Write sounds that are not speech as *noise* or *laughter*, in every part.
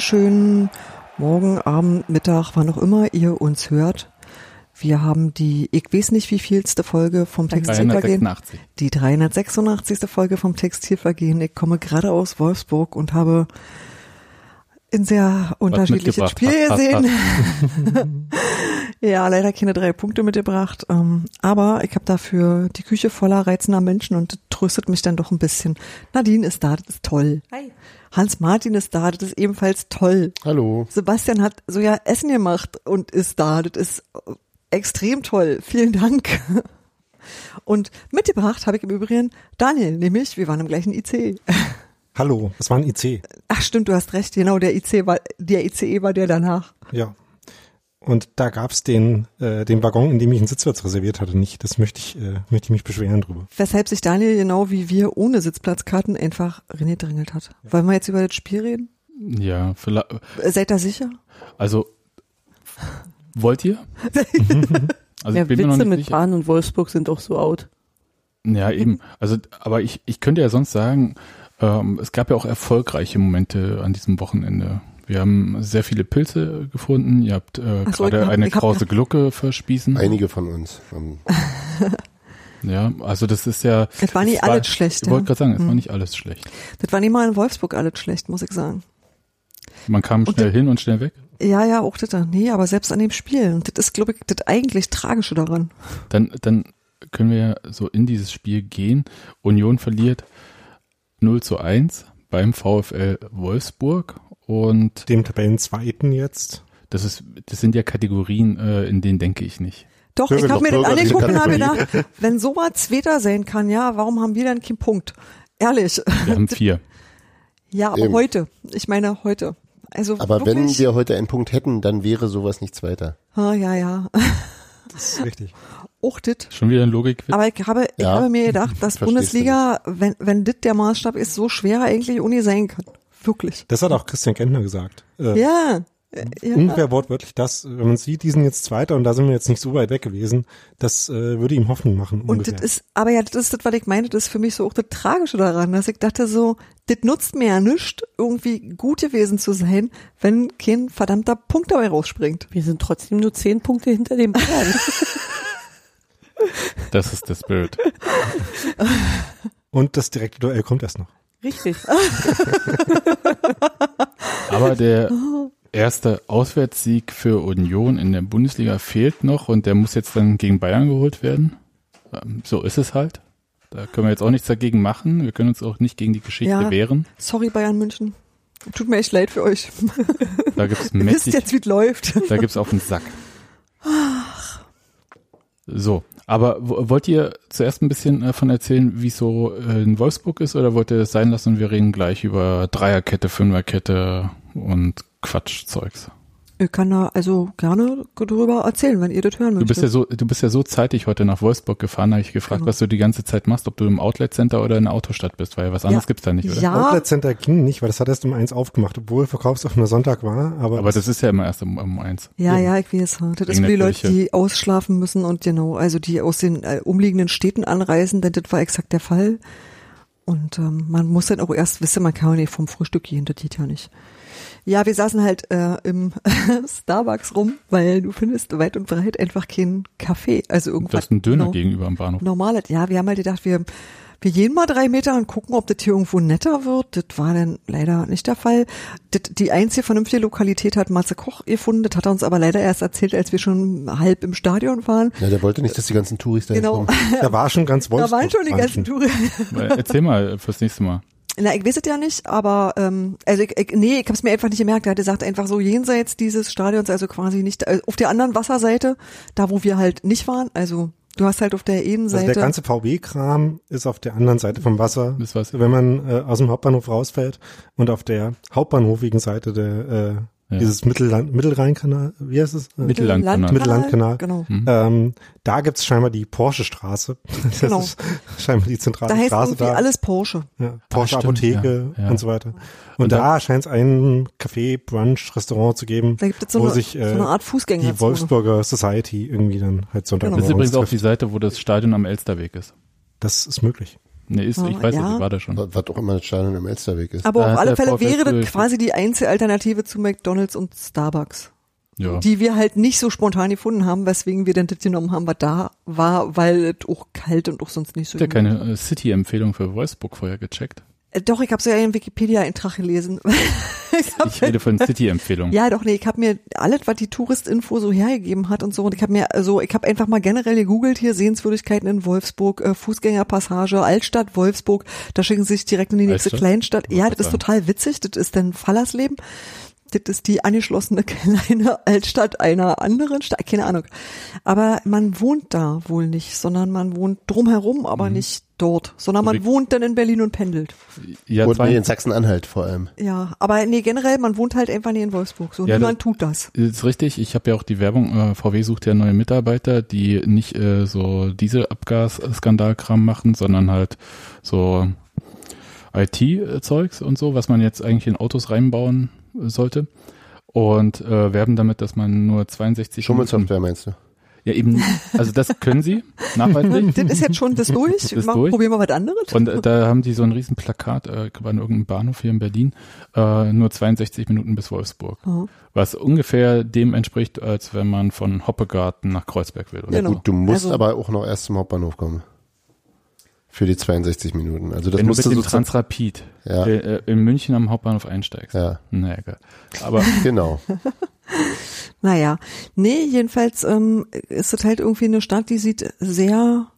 wunderschönen Morgen, Abend, Mittag, wann auch immer ihr uns hört. Wir haben die, ich weiß nicht wie vielste Folge vom Textilvergehen. 386. Die 386. Folge vom Textilvergehen. Ich komme gerade aus Wolfsburg und habe in sehr unterschiedlichen mitgebracht. Spiel Hast, hast, gesehen. Ja, leider keine drei Punkte mitgebracht. Ähm, aber ich habe dafür die Küche voller reizender Menschen und tröstet mich dann doch ein bisschen. Nadine ist da, das ist toll. Hi. Hans Martin ist da, das ist ebenfalls toll. Hallo. Sebastian hat so ja Essen gemacht und ist da, das ist extrem toll. Vielen Dank. *laughs* Und mitgebracht habe ich im Übrigen Daniel, nämlich wir waren im gleichen IC. Hallo, das war ein IC. Ach stimmt, du hast recht, genau, der IC war, der ICE war der danach. Ja. Und da gab's den, äh, den Waggon, in dem ich einen Sitzplatz reserviert hatte, nicht. Das möchte ich, äh, möchte ich mich beschweren drüber. Weshalb sich Daniel genau wie wir ohne Sitzplatzkarten einfach reingedrängelt hat. Wollen wir jetzt über das Spiel reden? Ja, vielleicht, Äh, Seid ihr sicher? also, wollt ihr? *laughs* Also ja, ich bin mir noch Witze nicht mit sicher. Bahn und Wolfsburg sind doch so out. Ja, eben. Also, aber ich, ich könnte ja sonst sagen, ähm, es gab ja auch erfolgreiche Momente an diesem Wochenende. Wir haben sehr viele Pilze gefunden. Ihr habt äh, so, gerade ich hab- eine krause Glucke verspießen. Einige von uns. Ähm, *laughs* Ja, also das ist ja. Es war nicht es alles schlecht, Ich wollte ja. gerade sagen, es war Hm. nicht alles schlecht. Das war nicht mal in Wolfsburg alles schlecht, muss ich sagen. Man kam Und schnell hin und schnell weg. Ja, ja, auch das. Nee, aber selbst an dem Spiel. Und das ist, glaube ich, das eigentlich Tragische daran. Dann, dann können wir ja so in dieses Spiel gehen. Union verliert 0 zu 1 beim VfL Wolfsburg und Dem Tabellenzweiten jetzt. das ist, das sind ja Kategorien, äh, in denen denke ich nicht. Doch, ich habe mir das angeguckt und habe gedacht, wenn sowas Zweiter sein kann, ja, warum haben wir dann keinen Punkt? Ehrlich. Wir haben vier. Ja, aber Eben. heute. Ich meine heute. Also aber wenn wirklich, wir heute einen Punkt hätten, dann wäre sowas nichts weiter. Ah, ja, ja. Das ist richtig. *laughs* Auch das. Schon wieder ein Logik. Aber ich habe, ich Ja. habe mir gedacht, dass Bundesliga, wenn, wenn das der Maßstab ist, so schwer eigentlich ohne sein kann. Wirklich. Das hat auch Christian Gentner gesagt. Äh, Ja. ja. Ungefähr wortwörtlich das, wenn man sieht, die sind jetzt Zweiter und da sind wir jetzt nicht so weit weg gewesen, das äh, würde ihm Hoffnung machen. Und ungefähr. das ist, aber ja, das ist das, was ich meine, das ist für mich so auch das Tragische daran, dass ich dachte so, das nutzt mir ja nichts, irgendwie gut gewesen zu sein, wenn kein verdammter Punkt dabei rausspringt. Wir sind trotzdem nur zehn Punkte hinter dem Bayern. *laughs* Das ist der Spirit. Und das direkte Duell kommt erst noch. Richtig. *laughs* Aber der erste Auswärtssieg für Union in der Bundesliga fehlt noch und der muss jetzt dann gegen Bayern geholt werden. Ähm, So ist es halt. Da können wir jetzt auch nichts dagegen machen. Wir können uns auch nicht gegen die Geschichte Ja. wehren. Sorry, Bayern München. Tut mir echt leid für euch. Da gibt's *laughs* Ihr wisst jetzt, wie es läuft. da gibt's auf den Sack. *laughs* So, aber wollt ihr zuerst ein bisschen davon erzählen, wie es so äh, in Wolfsburg ist, oder wollt ihr das sein lassen und wir reden gleich über Dreierkette, Fünferkette und Quatschzeugs? Ich kann da also gerne drüber erzählen, wenn ihr das hören Du möchtet. bist ja so, du bist ja so zeitig heute nach Wolfsburg gefahren, habe ich gefragt, Genau. was du die ganze Zeit machst, ob du im Outlet Center oder in der Autostadt bist, weil was anderes gibt's da nicht, oder? Ja, Outlet Center ging nicht, weil das hat erst um eins aufgemacht, obwohl verkaufsoffener Sonntag war. Aber, Aber das ist ja immer erst um, um eins. Ja, ja, ich weiß. Das ist für die Leute, die ausschlafen müssen und genau, also die aus den äh, umliegenden Städten anreisen, denn das war exakt der Fall. Und ähm, man muss dann auch erst wissen, man kann ja nicht vom Frühstück gehen, das geht ja nicht. Ja, wir saßen halt äh, im *laughs* Starbucks rum, weil du findest weit und breit einfach keinen Kaffee. Also Du irgendwas. hast einen Döner genau, gegenüber am Bahnhof. Normales. Ja, wir haben halt gedacht, wir, wir gehen mal drei Meter und gucken, ob das hier irgendwo netter wird. Das war dann leider nicht der Fall. Das, die einzige vernünftige Lokalität hat Matze Koch gefunden. Das hat er uns aber leider erst erzählt, als wir schon halb im Stadion waren. Ja, der wollte nicht, dass die ganzen Touris da Genau. kommen. *laughs* da war schon ganz Da Wolfsburg. waren schon die ganzen. Weil- Erzähl mal fürs nächste Mal. Na, ich weiß es ja nicht, aber ähm, also ich, ich, nee, ich habe es mir einfach nicht gemerkt. Er hat gesagt, einfach so jenseits dieses Stadions, also quasi nicht äh, auf der anderen Wasserseite, da wo wir halt nicht waren. Also du hast halt auf der Also Innenseite. der ganze VW-Kram ist auf der anderen Seite vom Wasser, Das war's. wenn man äh, aus dem Hauptbahnhof rausfällt und auf der hauptbahnhofigen Seite der äh, Ja. dieses Mittelland Mittelrheinkanal, wie heißt es? Äh, Mittellandkanal. Mittellandkanal. Genau. Ähm, da gibt's scheinbar die Porsche-Straße. *laughs* Das Genau. ist scheinbar die zentrale Da heißt Straße irgendwie da. alles Porsche. ja, Porsche stimmt, Apotheke ja, ja. und so weiter. Und, Und da, scheint es ein Café, Brunch, Restaurant zu geben, Da so, wo eine, sich so äh, eine Art Fußgängerzone. die Wolfsburger Society irgendwie dann halt Sonntag Genau. Das ist übrigens auch die. Seite, wo das Stadion am Elsterweg ist. Das ist möglich. Nee, ist, ich Ah, weiß, ja. ich war da schon. Was was auch immer das Stadion im Elsterweg ist. Aber Da auf alle Fälle VfL wäre das quasi die Einzelalternative zu McDonalds und Starbucks. Ja. Die wir halt nicht so spontan gefunden haben, weswegen wir dann das genommen haben, was da war, weil es auch kalt und auch sonst nicht so Habt ihr gut keine City-Empfehlung für Wolfsburg vorher gecheckt? Äh, Doch, ich habe so ja einen Wikipedia-Eintrag gelesen. *laughs* ich Ich rede von City-Empfehlung. ja, doch, nee, ich habe mir alles, was die Touristinfo so hergegeben hat und so, und ich habe mir, also ich habe einfach mal generell gegoogelt hier Sehenswürdigkeiten in Wolfsburg, äh, Fußgängerpassage, Altstadt, Wolfsburg, da schicken sie sich direkt in die nächste Altstadt? Kleinstadt. Ja, das ist total witzig, das ist dann Fallersleben. Das ist die angeschlossene *laughs* kleine Altstadt einer anderen Stadt, keine Ahnung. Aber man wohnt da wohl nicht, sondern man wohnt drumherum, aber nicht dort, sondern man wohnt dann in Berlin und pendelt. Ja, Und in Sachsen-Anhalt vor allem. Ja, aber nee, generell, man wohnt halt einfach nie in Wolfsburg. So, Ja, niemand das- tut das. ist richtig. Ich habe ja auch die Werbung, äh, VW sucht ja neue Mitarbeiter, die nicht äh, so Dieselabgas-Skandalkram machen, sondern halt so IT-Zeugs und so, was man jetzt eigentlich in Autos reinbauen sollte. Und äh, werben damit, dass man nur 62 Minuten- Schummelsoftware meinst du? Ja, eben, also das können sie *laughs* nachweislich. Das ist jetzt schon das durch. Ist Mach, durch. Probieren wir was anderes. Und äh, da haben die so ein riesen Plakat, äh, war in irgendeinem Bahnhof hier in Berlin, äh, nur 62 Minuten bis Wolfsburg. Aha. Was ungefähr dem entspricht, als wenn man von Hoppegarten nach Kreuzberg will. Oder? Genau. Gut, du musst Also- aber auch noch erst zum Hauptbahnhof kommen. Für die 62 Minuten. Also das wenn du mit dem. Transrapid Ja. äh, äh, in München am Hauptbahnhof einsteigst. Ja, Na egal. Aber *laughs* genau. *laughs* Naja, nee, jedenfalls ähm, ist das halt irgendwie eine Stadt, die sieht sehr,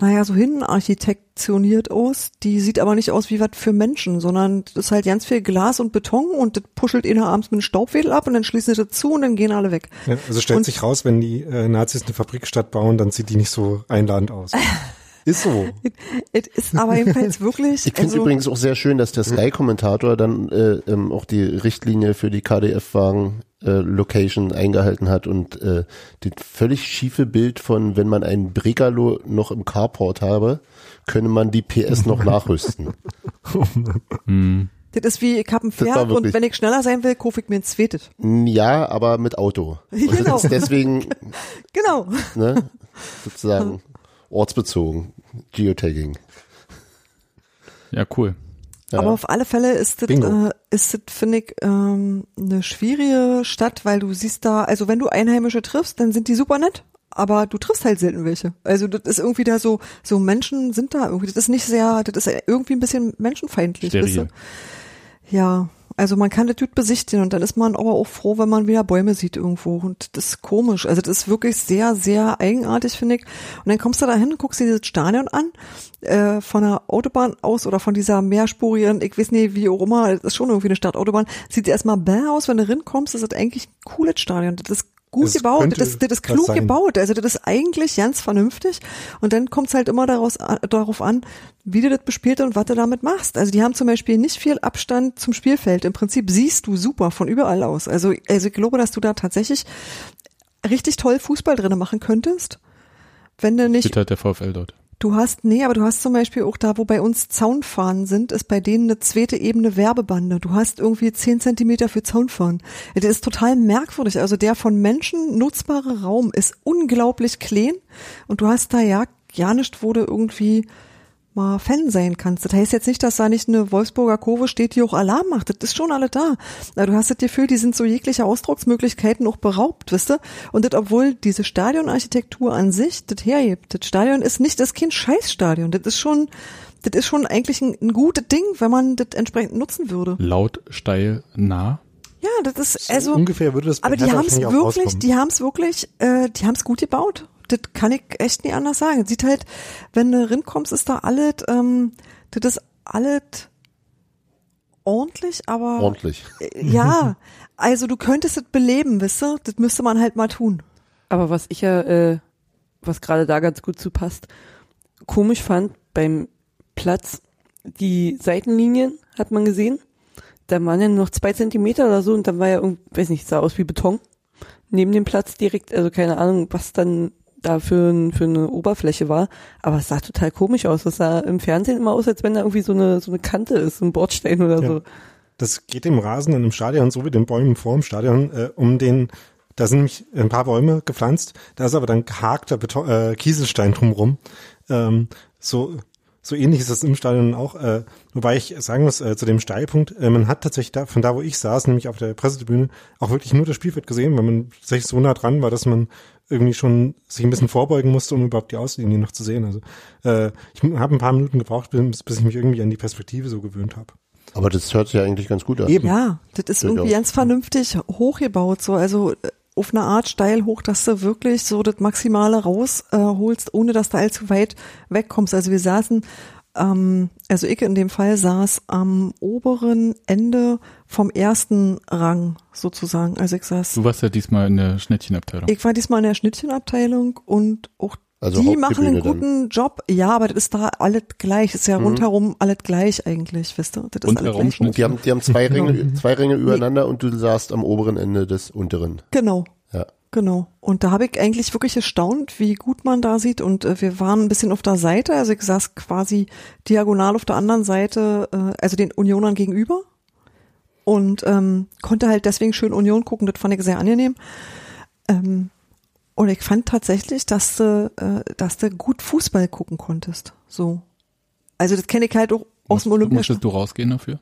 naja, so hinarchitektoniert aus. Die sieht aber nicht aus wie was für Menschen, sondern das ist halt ganz viel Glas und Beton und das puschelt ihnen abends mit einem Staubwedel ab und dann schließen sie das zu und dann gehen alle weg. Ja, also stellt Und- sich raus, wenn die äh, Nazis eine Fabrikstadt bauen, dann sieht die nicht so einladend aus. *laughs* Ist so. Es ist aber jedenfalls wirklich, Ich finde also, übrigens auch sehr schön, dass der Sky-Kommentator dann äh, ähm, auch die Richtlinie für die KDF-Wagen äh, Location eingehalten hat und äh, das völlig schiefe Bild von, wenn man einen Brekalo noch im Carport habe, könne man die PS noch *laughs* nachrüsten. hm, das ist wie, ich hab ein Pferd und wenn ich schneller sein will, kaufe ich mir ein zweites. Ja, aber mit Auto. *laughs* Und Genau. das ist deswegen *laughs* Genau. ne, sozusagen ortsbezogen, Geotagging. ja, cool. Ja. Aber auf alle Fälle ist das, äh, ist das, finde ich, ähm, eine schwierige Stadt, weil du siehst da, also wenn du Einheimische triffst, dann sind die super nett, aber du triffst halt selten welche. Also das ist irgendwie da so, so Menschen sind da irgendwie, das ist nicht sehr, das ist irgendwie ein bisschen menschenfeindlich. Steril. weißt du? Ja, also man kann das gut besichtigen und dann ist man aber auch froh, wenn man wieder Bäume sieht irgendwo und das ist komisch. Also das ist wirklich sehr, sehr eigenartig, finde ich. Und dann kommst du da hin, guckst dir dieses Stadion an, äh, von der Autobahn aus oder von dieser mehrspurigen, ich weiß nicht, wie auch immer, das ist schon irgendwie eine Stadtautobahn, sieht erstmal bäh aus, wenn du rinkommst, das ist eigentlich ein cooles Stadion. Das ist gut Es gebaut, das, das ist was klug sein. gebaut, also das ist eigentlich ganz vernünftig und dann kommt es halt immer daraus, a- darauf an, wie du das bespielt und was du damit machst. Also die haben zum Beispiel nicht viel Abstand zum Spielfeld. Im Prinzip siehst du super von überall aus. Also, also ich glaube, dass du da tatsächlich richtig toll Fußball drinnen machen könntest, wenn du nicht Twittert der VfL dort. Du hast, nee, aber du hast zum Beispiel auch da, wo bei uns Zaunfahnen sind, ist bei denen eine zweite Ebene Werbebande. Du hast irgendwie zehn Zentimeter für Zaunfahnen. Das ist total merkwürdig. Also der von Menschen nutzbare Raum ist unglaublich klein und du hast da ja ja nicht, du irgendwie mal Fan sein kannst. Das heißt jetzt nicht, dass da nicht eine Wolfsburger Kurve steht, die auch Alarm macht. Das ist schon alle da. Du hast das Gefühl, die sind so jeglicher Ausdrucksmöglichkeiten auch beraubt, wisst du? Und das, obwohl diese Stadionarchitektur an sich das hergibt. Das Stadion ist nicht, das ist kein Scheißstadion. Das ist schon, das ist schon eigentlich ein, ein gutes Ding, wenn man das entsprechend nutzen würde. Laut, steil, nah. Ja, das ist, also, Ungefähr würde das aber die haben es wirklich, die haben es wirklich, äh, die haben es gut gebaut. Das kann ich echt nie anders sagen. Sieht halt, wenn du rinkommst, ist da alles, ähm, das ist alles ordentlich, aber Ordentlich. äh, ja, *laughs* also du könntest es beleben, wisst du? Das müsste man halt mal tun. Aber was ich ja, äh, was gerade da ganz gut zu passt, komisch fand beim Platz, die Seitenlinien hat man gesehen. Da waren ja nur noch zwei Zentimeter oder so und dann war ja irgendwie, weiß nicht, sah aus wie Beton. Neben dem Platz direkt, also keine Ahnung, was dann da für, für eine Oberfläche war. Aber es sah total komisch aus. Es sah im Fernsehen immer aus, als wenn da irgendwie so eine, so eine Kante ist, so ein Bordstein oder Ja. so. Das geht dem Rasen in einem Stadion so wie den Bäumen vor dem Stadion äh, um den, da sind nämlich ein paar Bäume gepflanzt, da ist aber dann gehakter Beton, äh, Kieselstein drumrum. Ähm, so, so ähnlich ist das im Stadion auch, äh, wobei ich sagen muss, äh, zu dem Steilpunkt, äh, man hat tatsächlich da, von da, wo ich saß, nämlich auf der Pressetribüne, auch wirklich nur das Spielfeld gesehen, weil man tatsächlich so nah dran war, dass man irgendwie schon sich ein bisschen vorbeugen musste, um überhaupt die Auslinie noch zu sehen. Also äh, ich habe ein paar Minuten gebraucht, bis, bis ich mich irgendwie an die Perspektive so gewöhnt habe. Aber das hört sich ja eigentlich ganz gut an. Eben. Ja, das ist irgendwie ganz vernünftig hochgebaut, so, also äh, auf eine Art steil hoch, dass du wirklich so das Maximale rausholst, äh, holst, ohne dass du allzu weit wegkommst. Also wir saßen, ähm, also ich in dem Fall saß am oberen Ende vom ersten Rang sozusagen. Also ich saß, Du warst ja diesmal in der Schnittchenabteilung. ich war diesmal in der Schnittchenabteilung und auch Also die machen einen guten Job. Ja, aber das ist da alles gleich. Das ist ja rundherum alles gleich eigentlich, wisst ihr? Das ist Rundherum alles gleich. Die haben, die haben zwei Ringe, zwei Ringe übereinander und du saßt am oberen Ende des unteren. Genau. Genau. Und da habe ich eigentlich wirklich erstaunt, wie gut man da sieht. Und äh, wir waren ein bisschen auf der Seite, also ich saß quasi diagonal auf der anderen Seite, äh, also den Unionern gegenüber. Und ähm, konnte halt deswegen schön Union gucken, das fand ich sehr angenehm. Ähm, und ich fand tatsächlich, dass du, äh, dass du gut Fußball gucken konntest. So. Also das kenne ich halt auch aus dem Olympischen. Musstest du rausgehen dafür?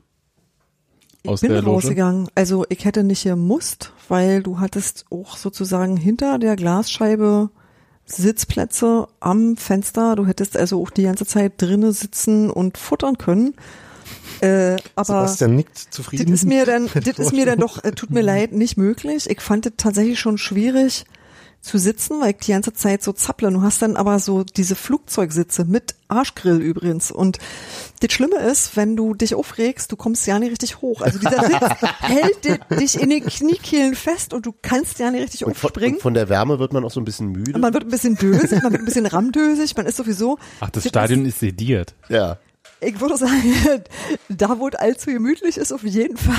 Aus Ich bin der Loge? rausgegangen. Also ich hätte nicht gemusst, weil du hattest auch sozusagen hinter der Glasscheibe Sitzplätze am Fenster. Du hättest also auch die ganze Zeit drinnen sitzen und futtern können. Äh, aber Sebastian nickt das zufrieden. ist mir dann, *laughs* das ist mir dann doch, äh, tut mir leid, nicht möglich. Ich fand es tatsächlich schon schwierig zu sitzen, weil ich die ganze Zeit so zapple. Du hast dann aber so diese Flugzeugsitze mit Arschgrill übrigens. Und das Schlimme ist, wenn du dich aufregst, du kommst ja nicht richtig hoch. Also dieser Sitz *laughs* hält di- dich in den Kniekehlen fest und du kannst ja nicht richtig Und von, aufspringen. und von der Wärme wird man auch so ein bisschen müde. Man wird ein bisschen dösig, man wird ein bisschen ramdösig, man ist sowieso. Ach, das ist- Stadion ist sediert. ja. Ich würde sagen, *laughs* da wo es allzu gemütlich ist, auf jeden Fall.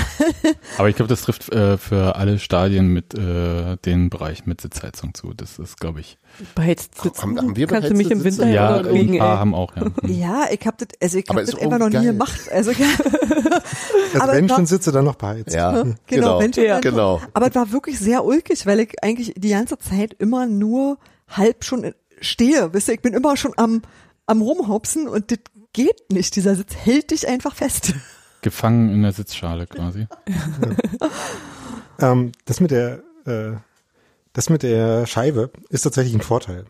Aber ich glaube, das trifft äh, für alle Stadien mit äh, den Bereich mit Sitzheizung zu. Das ist, glaube ich. Beheizt sitzen. Haben- haben wir Kannst du mich im Winter Sitze? Ja, ein paar haben auch, ja. Ja, ich hab das, also ich Aber hab ist das einfach noch nie gemacht. Also, *laughs* Also wenn schon sitze, dann noch beheizt. Ja, *laughs* genau, genau. wenn schon Ja. Genau. Aber es war wirklich sehr ulkig, weil ich eigentlich die ganze Zeit immer nur halb schon stehe. Wisst ihr, ich bin immer schon am, am rumhopsen und das geht nicht. Dieser Sitz hält dich einfach fest. *laughs* Gefangen in der Sitzschale quasi. Ähm, das mit der, äh, das mit der Scheibe ist tatsächlich ein Vorteil.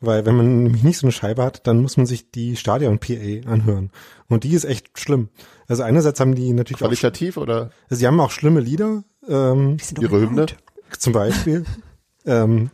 Weil wenn man nämlich nicht so eine Scheibe hat, dann muss man sich die Stadion-PA anhören. Und die ist echt schlimm. Also einerseits haben die natürlich auch, Qualitativ oder also sie haben auch schlimme Lieder, ähm, sind ihre doch Hymne? zum Beispiel. *laughs* ähm,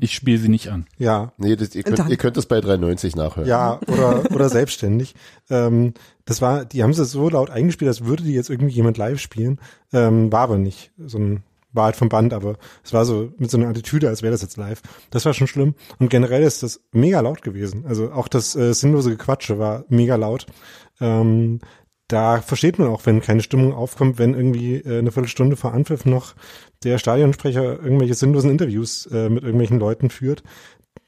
Ich spiele sie nicht an. ja, Nee, das, ihr, könnt, Danke. ihr könnt das bei 390 nachhören. ja, *laughs* oder, oder selbstständig. Ähm, das war, die haben sie so laut eingespielt, als würde die jetzt irgendwie jemand live spielen. Ähm, war aber nicht. So ein, war halt vom Band, aber es war so mit so einer Attitüde, als wäre das jetzt live. Das war schon schlimm. Und generell ist das mega laut gewesen. Also auch das äh, sinnlose Gequatsche war mega laut. Ähm, da versteht man auch, wenn keine Stimmung aufkommt, wenn irgendwie äh, eine Viertelstunde vor Anpfiff noch der Stadionsprecher irgendwelche sinnlosen Interviews äh, mit irgendwelchen Leuten führt.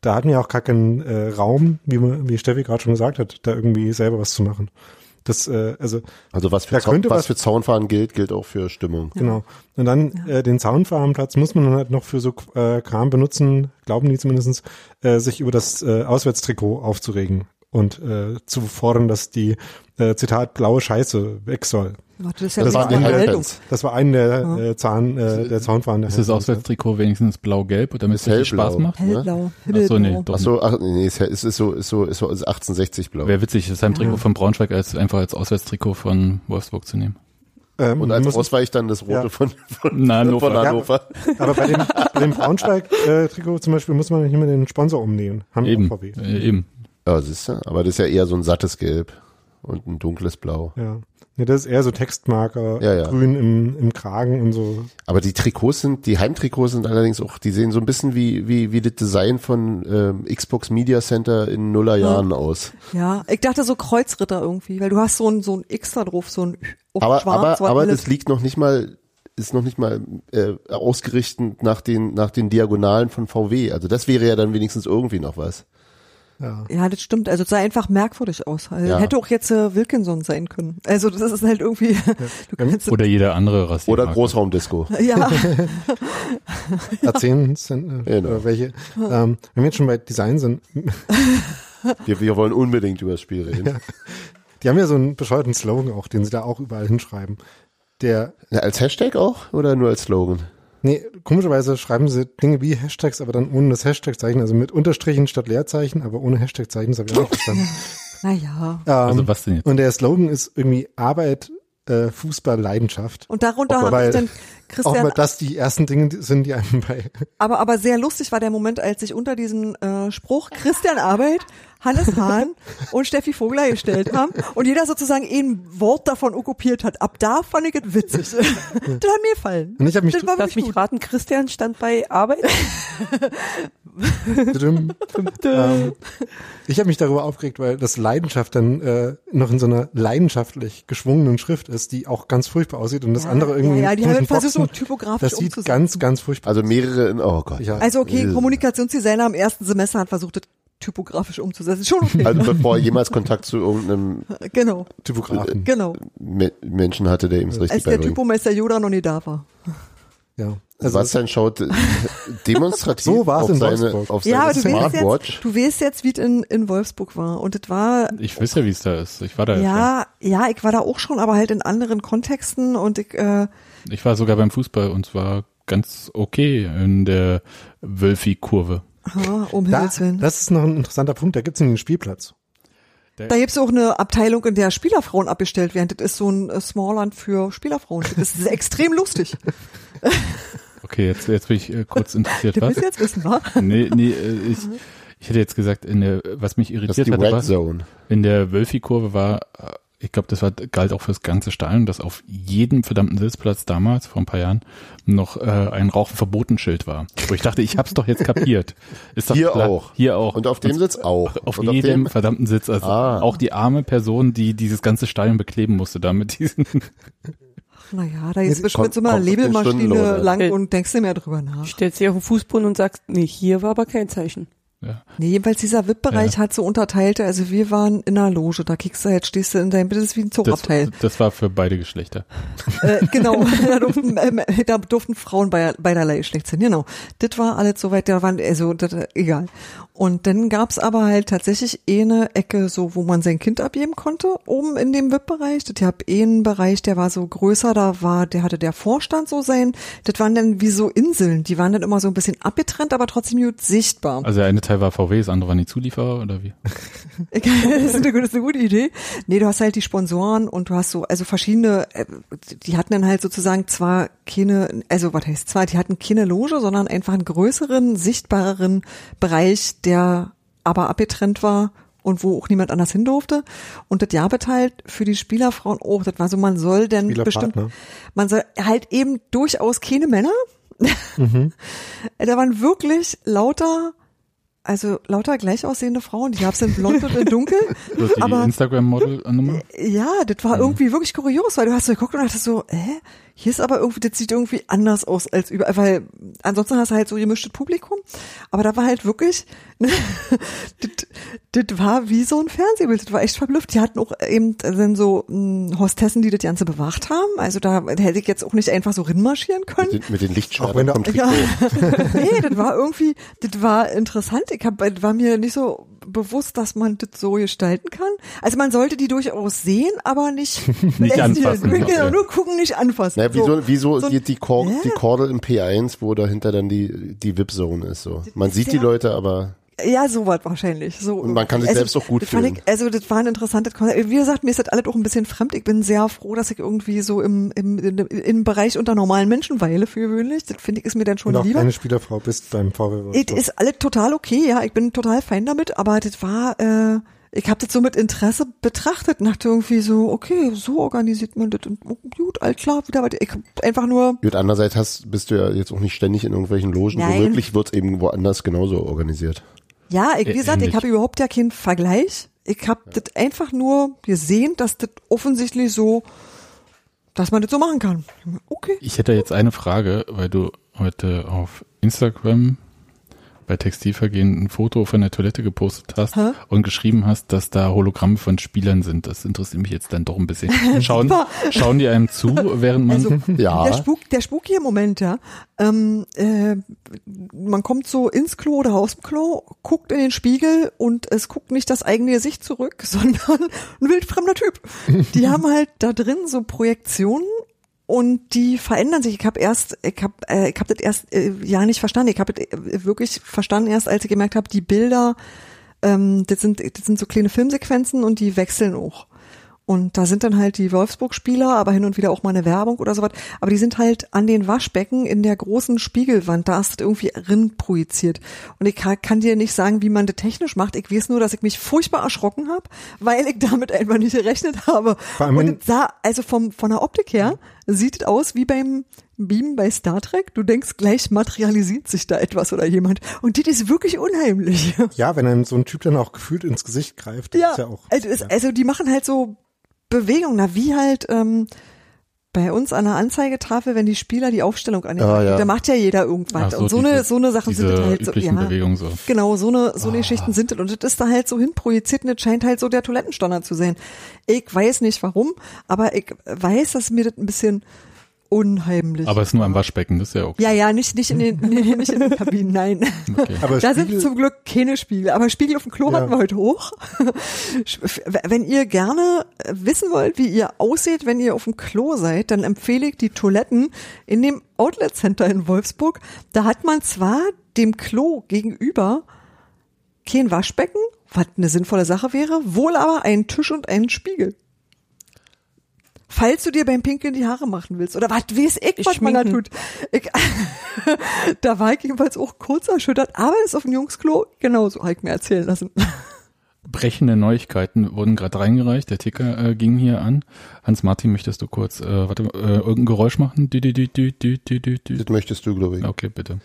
Da hatten wir auch gar keinen äh, Raum, wie, man, wie Steffi gerade schon gesagt hat, da irgendwie selber was zu machen. Das, äh, also Also was für, Da Zaun, was was- für Zaunfahren gilt, gilt auch für Stimmung. Genau. Und dann äh, den Zaunfahrenplatz muss man dann halt noch für so äh, Kram benutzen, glauben die zumindestens, äh, sich über das äh, Auswärtstrikot aufzuregen und äh, zu fordern, dass die, äh, Zitat, blaue Scheiße weg soll. Das ist ja Das eine Meldung. Handpads. Das war ein der äh, Zahn, äh, der Zaunfahnen. Ist das Auswärtstrikot wenigstens blau-gelb, damit es richtig. Spaß macht? Hellblau, Ach so, nee, doch Ach so, ach, nee, es ist, ist so, ist so, ist so 1860 blau. Wäre witzig, das Heimtrikot von Braunschweig als einfach als Auswärtstrikot von Wolfsburg zu nehmen. Ähm, Und als muss- Ausweich dann das rote Ja. von, von, Na, Hannover. von Hannover. Aber bei dem, bei dem Braunschweig-Trikot zum Beispiel muss man nicht mehr den Sponsor umnehmen. Haben Eben, VW. äh, eben. Ja, siehst du, aber das ist ja eher so ein sattes Gelb und ein dunkles Blau. Ja. Nee, das ist eher so Textmarker, Ja, ja. grün im, im Kragen und so. Aber die Trikots sind, die Heimtrikots sind allerdings auch, die sehen so ein bisschen wie, wie, wie das Design von ähm, Xbox Media Center in Nullerjahren aus. Ja, ich dachte so Kreuzritter irgendwie, weil du hast so ein, so ein X da drauf, so ein auf Aber, schwarz, aber, aber das liegt noch nicht mal, ist noch nicht mal äh, ausgerichtet nach den, nach den Diagonalen von VW. Also das wäre ja dann wenigstens irgendwie noch was. Ja. Ja, das stimmt. Also es sah einfach merkwürdig aus. Also Ja. Hätte auch jetzt äh, Wilkinson sein können. Also das ist halt irgendwie, *laughs* du kannst, Oder jeder andere Rasiermarke. Oder Großraumdisco. *laughs* ja, *laughs* Erzählen, sind, äh, Genau. oder welche. Ähm, wenn wir jetzt schon bei Design sind, Wir, wir wollen unbedingt über das Spiel reden. Die haben ja so einen bescheuerten Slogan auch, den sie da auch überall hinschreiben. Der, Na, als Hashtag auch oder nur als Slogan? Nee, komischerweise schreiben sie Dinge wie Hashtags, aber dann ohne das Hashtag-Zeichen, also mit Unterstrichen statt Leerzeichen, aber ohne Hashtag-Zeichen, das habe ich auch nicht verstanden. *laughs* Naja. Ähm, Also was denn jetzt? Und der Slogan ist irgendwie Arbeit, äh, Fußball, Leidenschaft. Und darunter Auch habe ich dann Auch Christian, weil das die ersten Dinge sind, die einem bei aber, aber sehr lustig war der Moment, als sich unter diesen äh, Spruch Christian Arbeit, Hannes Hahn und Steffi Vogler gestellt haben und jeder sozusagen ein Wort davon okkupiert hat. Ab da fand ich es witzig. das hat mir gefallen. Und ich habe mich Das war Lass wirklich mich gut. raten, Christian stand bei Arbeit. *laughs* Ähm, ich habe mich darüber aufgeregt, weil das Leidenschaft dann äh, noch in so einer leidenschaftlich geschwungenen Schrift ist, die auch ganz furchtbar aussieht und das Ja, andere irgendwie ja, ja, die haben versucht, so typografisch das sieht umzusetzen. ganz, ganz furchtbar Also mehrere in, oh Gott. Ja. Also okay, Äh. Kommunikationsdesigner im ersten Semester hat versucht, das typografisch umzusetzen. Schon okay. Also bevor er jemals Kontakt zu irgendeinem *laughs* genau, Typografen. genau. Me Menschen hatte, der ihm es richtig Als der. Typomeister Yoda noch nie da war. Ja. Also Sebastian schaut äh, *laughs* demonstrativ So war's auf in seine, auf Ja, aber seine du weißt Smartwatch. jetzt, du weißt jetzt, wie es in, in Wolfsburg war. Und es war, Ich weiß ja, wie es da ist. Ich war da ja. ja, ja, ich war da auch schon, aber halt in anderen Kontexten und ich, äh. Ich war sogar beim Fußball und zwar ganz okay in der Wölfi-Kurve. Aha, um da, Himmels Willen. das ist noch ein interessanter Punkt, da gibt's nämlich einen Spielplatz. Da gibt's auch eine Abteilung, in der Spielerfrauen abgestellt werden. Das ist so ein äh, Smallland für Spielerfrauen. Das ist *laughs* extrem lustig. Okay, jetzt, jetzt bin ich äh, kurz interessiert. Das Was? willst du jetzt wissen, wa? Nee, nee, äh, ich, ich hätte jetzt gesagt, in der, was mich irritiert Zone. in der Wölfi-Kurve war, ich glaube, das war, galt auch fürs ganze Stadion, dass auf jedem verdammten Sitzplatz damals, vor ein paar Jahren, noch äh, ein Rauchen-Verbotenschild war. Wo ich dachte, ich hab's doch jetzt kapiert. *laughs* Ist doch Hier klar. auch. Hier auch. Und auf dem Sitz auch. Auf Und jedem dem, verdammten Sitz. Also Ah. auch die arme Person, die dieses ganze Stadion bekleben musste, da mit diesen. Naja, da ist Kommt- bestimmt so mal eine auf Labelmaschine lang Äh. und denkst dir mehr drüber nach. Stellst dich auf den Fußboden und sagst, nee, hier war aber kein Zeichen. Ja. Nee, jedenfalls dieser VIP-Bereich hat so unterteilte, also wir waren in einer Loge, da kriegst du, jetzt stehst du in deinem, das ist wie ein Das, Zugabteil. das war für beide Geschlechter. äh, genau, *laughs* da durften, ähm, da durften Frauen bei, beiderlei Geschlecht sein, genau. Das war alles soweit, da waren, also, das, egal. Und dann gab's aber halt tatsächlich eh eine Ecke, so, wo man sein Kind abgeben konnte, oben in dem VIP-Bereich. Das hab eh einen Bereich, der war so größer, da war, der hatte der Vorstand so sein. Das waren dann wie so Inseln, die waren dann immer so ein bisschen abgetrennt, aber trotzdem gut sichtbar. Also der eine Teil war VW, das andere waren die Zulieferer oder wie? *laughs* das, ist eine, gute- das ist eine gute Idee. Nee, du hast halt die Sponsoren und du hast so, also verschiedene, äh, die hatten dann halt sozusagen zwar keine, also was heißt zwar, die hatten keine Loge, sondern einfach einen größeren, sichtbareren Bereich, der aber abgetrennt war und wo auch niemand anders hin durfte. Und das Jahr halt für die Spielerfrauen, oh, das war so, man soll denn bestimmt, Spielerpartner. man soll halt eben durchaus keine Männer. *laughs* da waren wirklich lauter, also lauter gleich aussehende Frauen, die gab's in blond und in dunkel. *laughs* Die Aber- Instagram-Model-Nummer? Ja, das war irgendwie wirklich kurios, weil du hast so geguckt und dachtest so, hä? Hier ist aber irgendwie, das sieht irgendwie anders aus als überall, weil ansonsten hast du halt so gemischtes Publikum. Aber da war halt wirklich, *laughs* das, das war wie so ein Fernsehbild, das war echt verblüfft. Die hatten auch eben dann so mh, Hostessen, die das Ganze bewacht haben. Also da hätte ich jetzt auch nicht einfach so rinmarschieren können. Mit den, mit den Auch Lichtschwertern wenn du- vom Trikot. Ja, *laughs* nee, das war irgendwie, das war interessant. Ich hab, das war mir nicht so bewusst, dass man das so gestalten kann. Also man sollte die durchaus sehen, aber nicht, *laughs* Nicht anfassen. *laughs* Genau, nur gucken, nicht anfassen. Naja, wieso, wieso so ein- die, die, Kor Ja. die Kordel im P1, wo dahinter dann die, die VIP-Zone ist, so. Man sieht die Ja. Leute, aber Ja, so was wahrscheinlich. So, Und man kann sich selbst auch gut das fühlen. Ich, also das war ein interessantes Konzept. Wie gesagt, mir ist das alles auch ein bisschen fremd. Ich bin sehr froh, dass ich irgendwie so im, im, im, Bereich unter normalen Menschen weile für gewöhnlich. Das finde ich ist mir dann schon Und auch lieber. keine Spielerfrau bist beim VW Es Wolfsburg. ist alles total okay, ja, ich bin total fein damit, aber das war, äh, ich habe das so mit Interesse betrachtet, dachte irgendwie so, okay, so organisiert man das und gut, all klar, wieder weiter. Ich hab einfach nur, gut, andererseits hast, bist du ja jetzt auch nicht ständig in irgendwelchen Logen. Nein. Womöglich wird's eben woanders genauso organisiert. Ja, ich, wie gesagt, ich habe überhaupt ja keinen Vergleich. Ich habe das einfach nur gesehen, dass das offensichtlich so, dass man das so machen kann. Okay. Ich hätte jetzt eine Frage, weil du heute auf Instagram bei Textilvergehen ein Foto von der Toilette gepostet hast Hä? und geschrieben hast, dass da Hologramme von Spielern sind. Das interessiert mich jetzt dann doch ein bisschen. *laughs* Schauen, schauen die einem zu, während man Also Ja. der Spuk, der spukige Moment, ja. Ähm, äh, man kommt so ins Klo oder aus dem Klo, guckt in den Spiegel und es guckt nicht das eigene Gesicht zurück, *laughs* sondern ein wildfremder Typ. Die haben halt da drin so Projektionen und die verändern sich. Ich habe erst, ich habe, äh, ich habe das erst äh, ja nicht verstanden. Ich habe äh, wirklich verstanden erst, als ich gemerkt habe, die Bilder, ähm, das sind, das sind so kleine Filmsequenzen und die wechseln auch. Und da sind dann halt die Wolfsburg-Spieler, aber hin und wieder auch mal eine Werbung oder sowas. Aber die sind halt an den Waschbecken in der großen Spiegelwand. Da ist das irgendwie drin projiziert. Und ich kann, dir nicht sagen, wie man das technisch macht. Ich weiß nur, dass ich mich furchtbar erschrocken habe, weil ich damit einfach nicht gerechnet habe. Vor allem, Und es sah, also vom, von der Optik her, sieht es aus wie beim Beamen bei Star Trek. Du denkst, gleich materialisiert sich da etwas oder jemand. Und das ist wirklich unheimlich. Ja, wenn einem so ein Typ dann auch gefühlt ins Gesicht greift, Ja, ist ja auch. also, ja. also die machen halt so Bewegungen, na wie halt ähm, bei uns an der Anzeigetafel, wenn die Spieler die Aufstellung an den Ah, ja. da macht ja jeder irgendwas. Ach und so diese- eine so eine Sachen diese sind das halt so, üblichen ja. Bewegungen so. Genau, so eine so eine Geschichten sind das und das ist da halt so hinprojiziert und das scheint halt so der Toilettenstandard zu sein. Ich weiß nicht warum, aber ich weiß, dass mir das ein bisschen unheimlich. Aber es ist nur am Waschbecken, das ist ja okay. ja, ja, nicht nicht in den *laughs* nee, nicht in den Kabinen, nein. okay. Aber Da Spiegel, sind zum Glück keine Spiegel, aber Spiegel auf dem Klo Ja. hatten wir heute hoch. Wenn ihr gerne wissen wollt, wie ihr aussieht, wenn ihr auf dem Klo seid, dann empfehle ich die Toiletten in dem Outlet Center in Wolfsburg. Da hat man zwar dem Klo gegenüber kein Waschbecken, was eine sinnvolle Sache wäre, wohl aber einen Tisch und einen Spiegel. Falls du dir beim Pinkeln die Haare machen willst oder was weiß ich, Ich was man da tut. Ich, *laughs* da war ich jedenfalls auch kurz erschüttert, aber es ist auf dem Jungsklo genauso, habe ich mir erzählen lassen. *laughs* Brechende Neuigkeiten wurden gerade reingereicht. Der Ticker äh, ging hier an. Hans-Martin, möchtest du kurz, äh, warte, äh, irgendein Geräusch machen? Dü, dü, dü, dü, dü, dü, dü. Das möchtest du, glaube ich. Okay, bitte.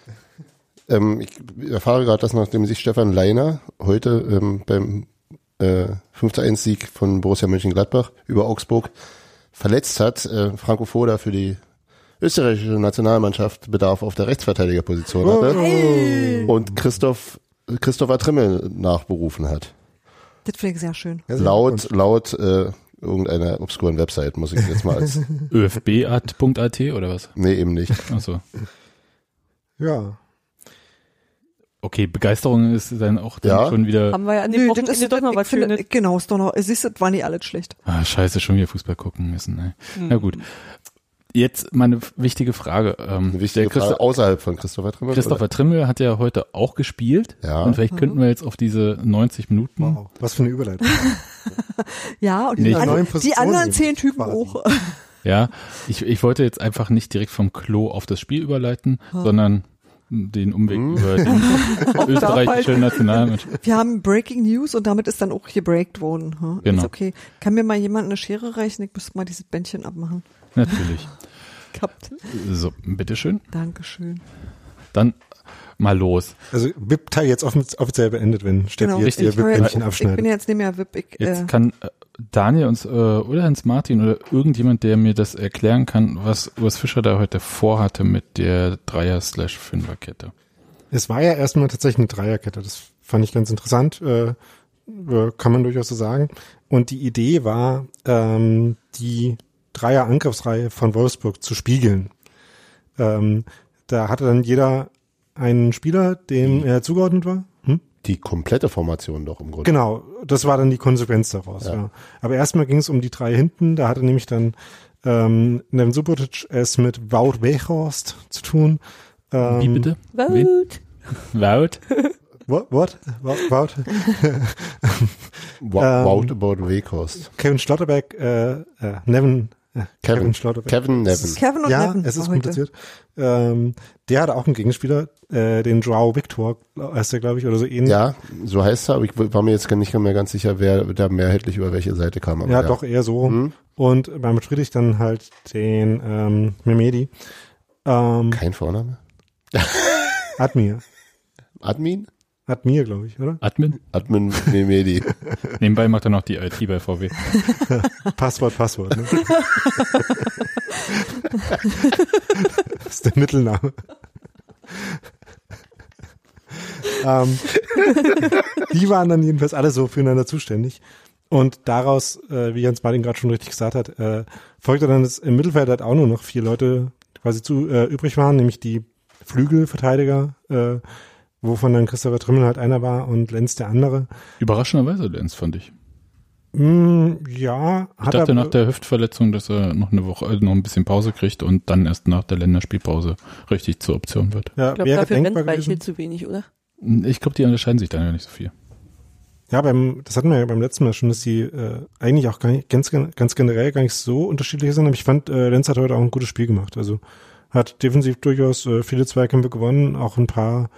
Ähm, ich erfahre gerade, dass nachdem sich Stefan Leiner heute ähm, beim äh, 5 zu 1 Sieg von Borussia Mönchengladbach über Augsburg verletzt hat, äh, Franco Foda für die österreichische Nationalmannschaft Bedarf auf der Rechtsverteidigerposition hatte und Christoph Christopher Trimmel nachberufen hat. Das finde ich sehr schön. Laut laut äh, irgendeiner obskuren Website muss ich jetzt mal als *laughs* ÖFB.at oder was? nee eben nicht. Achso. Ja. Okay, Begeisterung ist dann auch dann Ja. schon wieder. Haben wir ja an dem Nö, Wochenende das ist, doch noch ich was finde, Schönes. Genau, ist doch noch, siehst du, das war nicht alles schlecht. Ah, scheiße, schon wieder Fußball gucken müssen. Ne? Na gut. Jetzt meine wichtige Frage. Ähm, Eine wichtige Frage außerhalb von Christopher Trimmel. Christopher Trimmel hat ja heute auch gespielt. Ja. Und vielleicht könnten wir jetzt auf diese 90 Minuten. Wow. Was für eine Überleitung. *laughs* Ja, und Nee, die, ich- an, neuen die anderen zehn Typen quasi. auch. Ja, ich, ich wollte jetzt einfach nicht direkt vom Klo auf das Spiel überleiten, sondern den Umweg Hm. über den *laughs* österreichischen Nationalmannschaft. Wir haben Breaking News und damit ist dann auch gebreakt worden. Hm? Genau. Ist okay. Kann mir mal jemand eine Schere reichen? Ich müsste mal dieses Bändchen abmachen. Natürlich. *laughs* Gehabt. So, bitteschön. Dankeschön. Dann mal los. Also VIP-Teil jetzt offiz- offiziell beendet, wenn Steffi Genau. jetzt Ich, ihr VIP-Bändchen jetzt- ich bin abschneidet. jetzt nicht mehr VIP. Ich, Jetzt äh, kann Daniel uns äh, oder Hans Martin oder irgendjemand, der mir das erklären kann, was Urs Fischer da heute vorhatte mit der Dreier-Fünfer-Kette. Es war ja erstmal tatsächlich eine Dreierkette. Das fand ich ganz interessant. Äh, äh, kann man durchaus so sagen. Und die Idee war, ähm, die Dreier-Angriffsreihe von Wolfsburg zu spiegeln. Ähm, da hatte dann jeder einen Spieler, dem er zugeordnet war. Die komplette Formation doch im Grunde. Genau, das war dann die Konsequenz daraus. Ja. Ja. Aber erstmal ging es um die drei hinten. Da hatte nämlich dann ähm, Neven Subotic es mit Wout Weghorst zu tun. Ähm, Wie bitte? Wen? Gut. Wout? What? What? Wout? Wout? *laughs* *laughs* Ähm, Wout about Weghorst. Kevin Schlotterbeck, äh, äh, Nevin, Kevin, Kevin. Schlotterbeck. Kevin Nevin. Kevin und ja, Nevin es ist kompliziert. Ähm, der hatte auch einen Gegenspieler, äh, den Joao Victor, heißt der, glaube ich, oder so ähnlich. Ja, so heißt er, aber ich war mir jetzt nicht mehr ganz sicher, wer da mehrheitlich über welche Seite kam. Aber ja, doch eher so. Hm? Und beim Friedrich dann halt den ähm, Memedi. Ähm, Kein Vorname? Admir. Admin? Admir, glaube ich, oder? Admin? Admin Memedi. *laughs* Nebenbei macht er noch die IT bei VW. *laughs* Passwort, Passwort. Ne? *laughs* das ist der Mittelname. ähm, die waren dann jedenfalls alle so füreinander zuständig. Und daraus, äh, wie Jens Martin gerade schon richtig gesagt hat, äh, folgte dann, dass im Mittelfeld halt auch nur noch vier Leute quasi zu äh, übrig waren, nämlich die Flügelverteidiger, äh, wovon dann Christopher Trimmel halt einer war und Lenz der andere. Überraschenderweise Lenz, fand ich. Mm, ja, Ich hat dachte er, nach der Hüftverletzung, dass er noch eine Woche, äh, noch ein bisschen Pause kriegt und dann erst nach der Länderspielpause richtig zur Option wird. ja, Ich glaube, dafür denkbar rennt gewesen. zu wenig, oder? Ich glaube, die unterscheiden sich dann ja nicht so viel. Ja, beim, das hatten wir ja beim letzten Mal schon, dass die äh, eigentlich auch gar nicht, ganz, ganz generell gar nicht so unterschiedlich sind. Aber ich fand, äh, Lenz hat heute auch ein gutes Spiel gemacht. Also hat defensiv durchaus äh, viele Zweikämpfe gewonnen, auch ein paar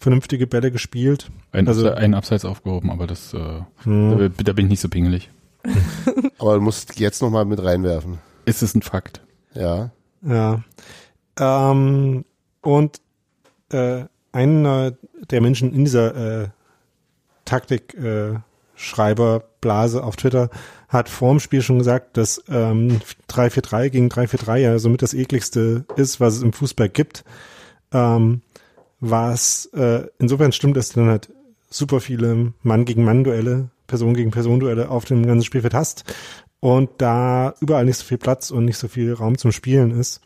vernünftige Bälle gespielt. Ein, Also- einen Abseits aufgehoben, aber das, äh, Hm. da, da bin ich nicht so pingelig. *laughs* Aber du musst jetzt nochmal mit reinwerfen. Ist es ein Fakt? Ja. Ja. Ähm, und äh, einer der Menschen in dieser äh, Taktik äh, Schreiberblase auf Twitter hat vorm Spiel schon gesagt, dass ähm, 3-4-3 gegen 3-4-3 ja somit das ekligste ist, was es im Fußball gibt. Ähm, was äh, insofern stimmt, dass du dann halt super viele Mann gegen Mann Duelle, Person gegen Person Duelle auf dem ganzen Spielfeld hast und da überall nicht so viel Platz und nicht so viel Raum zum Spielen ist.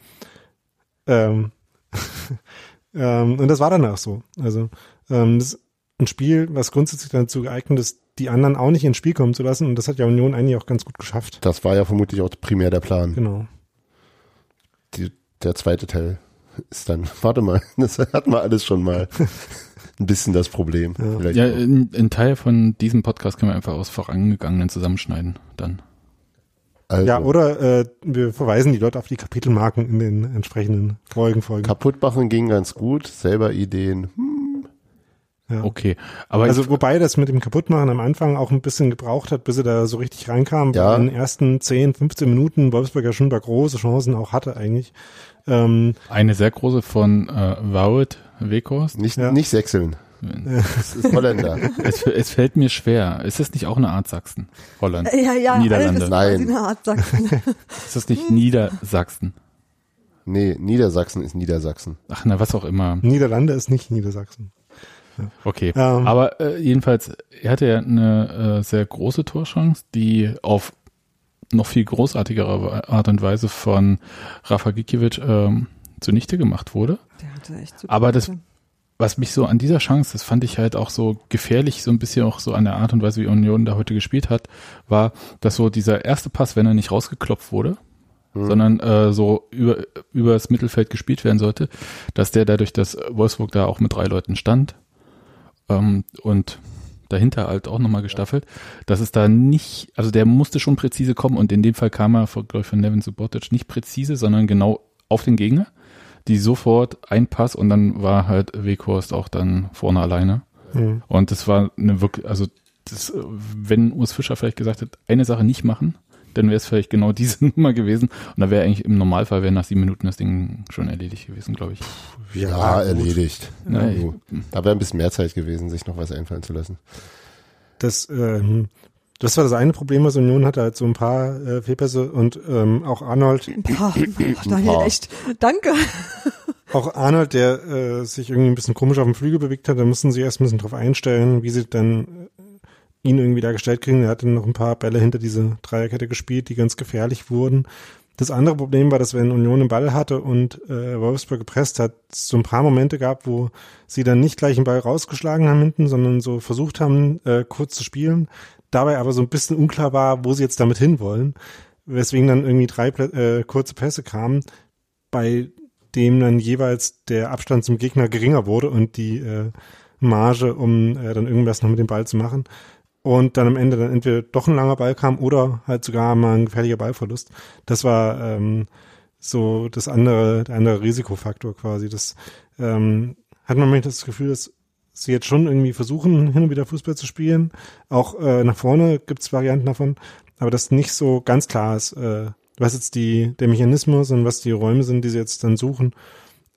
Ähm, *laughs* ähm, und das war dann auch so. Also ähm, das ist ein Spiel, was grundsätzlich dazu geeignet ist, die anderen auch nicht ins Spiel kommen zu lassen. Und das hat ja Union eigentlich auch ganz gut geschafft. Das war ja vermutlich auch primär der Plan. Genau. Die, der zweite Teil ist dann, *laughs* warte mal, *laughs* das hatten wir alles schon mal. *laughs* Ein bisschen das Problem. Ja. Ja, ein, ein Teil von diesem Podcast können wir einfach aus vorangegangenen zusammenschneiden. Dann. also, Ja, oder äh, wir verweisen die Leute auf die Kapitelmarken in den entsprechenden Folgen. Folgen. kaputt machen ging ganz gut. Selber Ideen. Hm, ja. Okay. Aber Also ich, wobei das mit dem Kaputtmachen am Anfang auch ein bisschen gebraucht hat, bis er da so richtig reinkam. Ja. Weil in den ersten 10, 15 Minuten Wolfsburg ja schon da große Chancen auch hatte eigentlich. Ähm, eine sehr große von äh, Wout Weghorst. Nicht, Ja. nicht sechseln. Das ist Holländer. *laughs* Es, es fällt mir schwer. Ist das nicht auch eine Art Sachsen? Holland. Ja, ja, Niederlande. Nein. eine Art Sachsen. *laughs* Ist das nicht Niedersachsen? Nee, Niedersachsen ist Niedersachsen. Ach, na, was auch immer. Niederlande ist nicht Niedersachsen. Okay. Ähm, Aber äh, jedenfalls, er hatte ja eine äh, sehr große Torchance, die auf noch viel großartigere Art und Weise von Rafa Gikiewicz ähm, zunichte gemacht wurde. Der hatte echt super Aber das-. Was mich so an dieser Chance, das fand ich halt auch so gefährlich, so ein bisschen auch so an der Art und Weise, wie Union da heute gespielt hat, war, dass so dieser erste Pass, wenn er nicht rausgeklopft wurde, sondern äh, so über, über das Mittelfeld gespielt werden sollte, dass der dadurch, dass Wolfsburg da auch mit drei Leuten stand ähm, und dahinter halt auch nochmal gestaffelt, dass es da nicht, also der musste schon präzise kommen und in dem Fall kam er, glaube ich, von Nevin Subotic nicht präzise, sondern genau auf den Gegner, die sofort ein Pass und dann war halt Weghorst auch dann vorne alleine. hm. Und das war eine wirklich, also das, wenn Urs Fischer vielleicht gesagt hat, eine Sache nicht machen, dann wäre es vielleicht genau diese *laughs* Nummer gewesen. Und da wäre eigentlich im Normalfall wäre nach sieben Minuten das Ding schon erledigt gewesen, glaube ich. Ja, gut. erledigt. Ja, Also, da wäre ein bisschen mehr Zeit gewesen, sich noch was einfallen zu lassen. Das, ähm, das war das eine Problem, was Union hatte, halt so ein paar äh, Fehlpässe und ähm, auch Arnold, Boah, Daniel, Boah. echt, danke. auch Arnold, der äh, sich irgendwie ein bisschen komisch auf dem Flügel bewegt hat, da mussten sie erst ein bisschen drauf einstellen, wie sie dann äh, ihn irgendwie da gestellt kriegen. Er hat dann noch ein paar Bälle hinter diese Dreierkette gespielt, die ganz gefährlich wurden. Das andere Problem war, dass wenn Union den Ball hatte und äh, Wolfsburg gepresst hat, es so ein paar Momente gab, wo sie dann nicht gleich den Ball rausgeschlagen haben hinten, sondern so versucht haben, äh, kurz zu spielen. Dabei aber so ein bisschen unklar war, wo sie jetzt damit hinwollen. Weswegen dann irgendwie drei äh, kurze Pässe kamen, bei dem dann jeweils der Abstand zum Gegner geringer wurde und die äh, Marge, um äh, dann irgendwas noch mit dem Ball zu machen. Und dann am Ende dann entweder doch ein langer Ball kam oder halt sogar mal ein gefährlicher Ballverlust. Das war ähm, so das andere, der andere Risikofaktor quasi. Das ähm, hat man manchmal das Gefühl, dass sie jetzt schon irgendwie versuchen, hin und wieder Fußball zu spielen. Auch äh, nach vorne gibt's Varianten davon, aber das nicht so ganz klar ist, äh, was jetzt die, der Mechanismus und was die Räume sind, die sie jetzt dann suchen,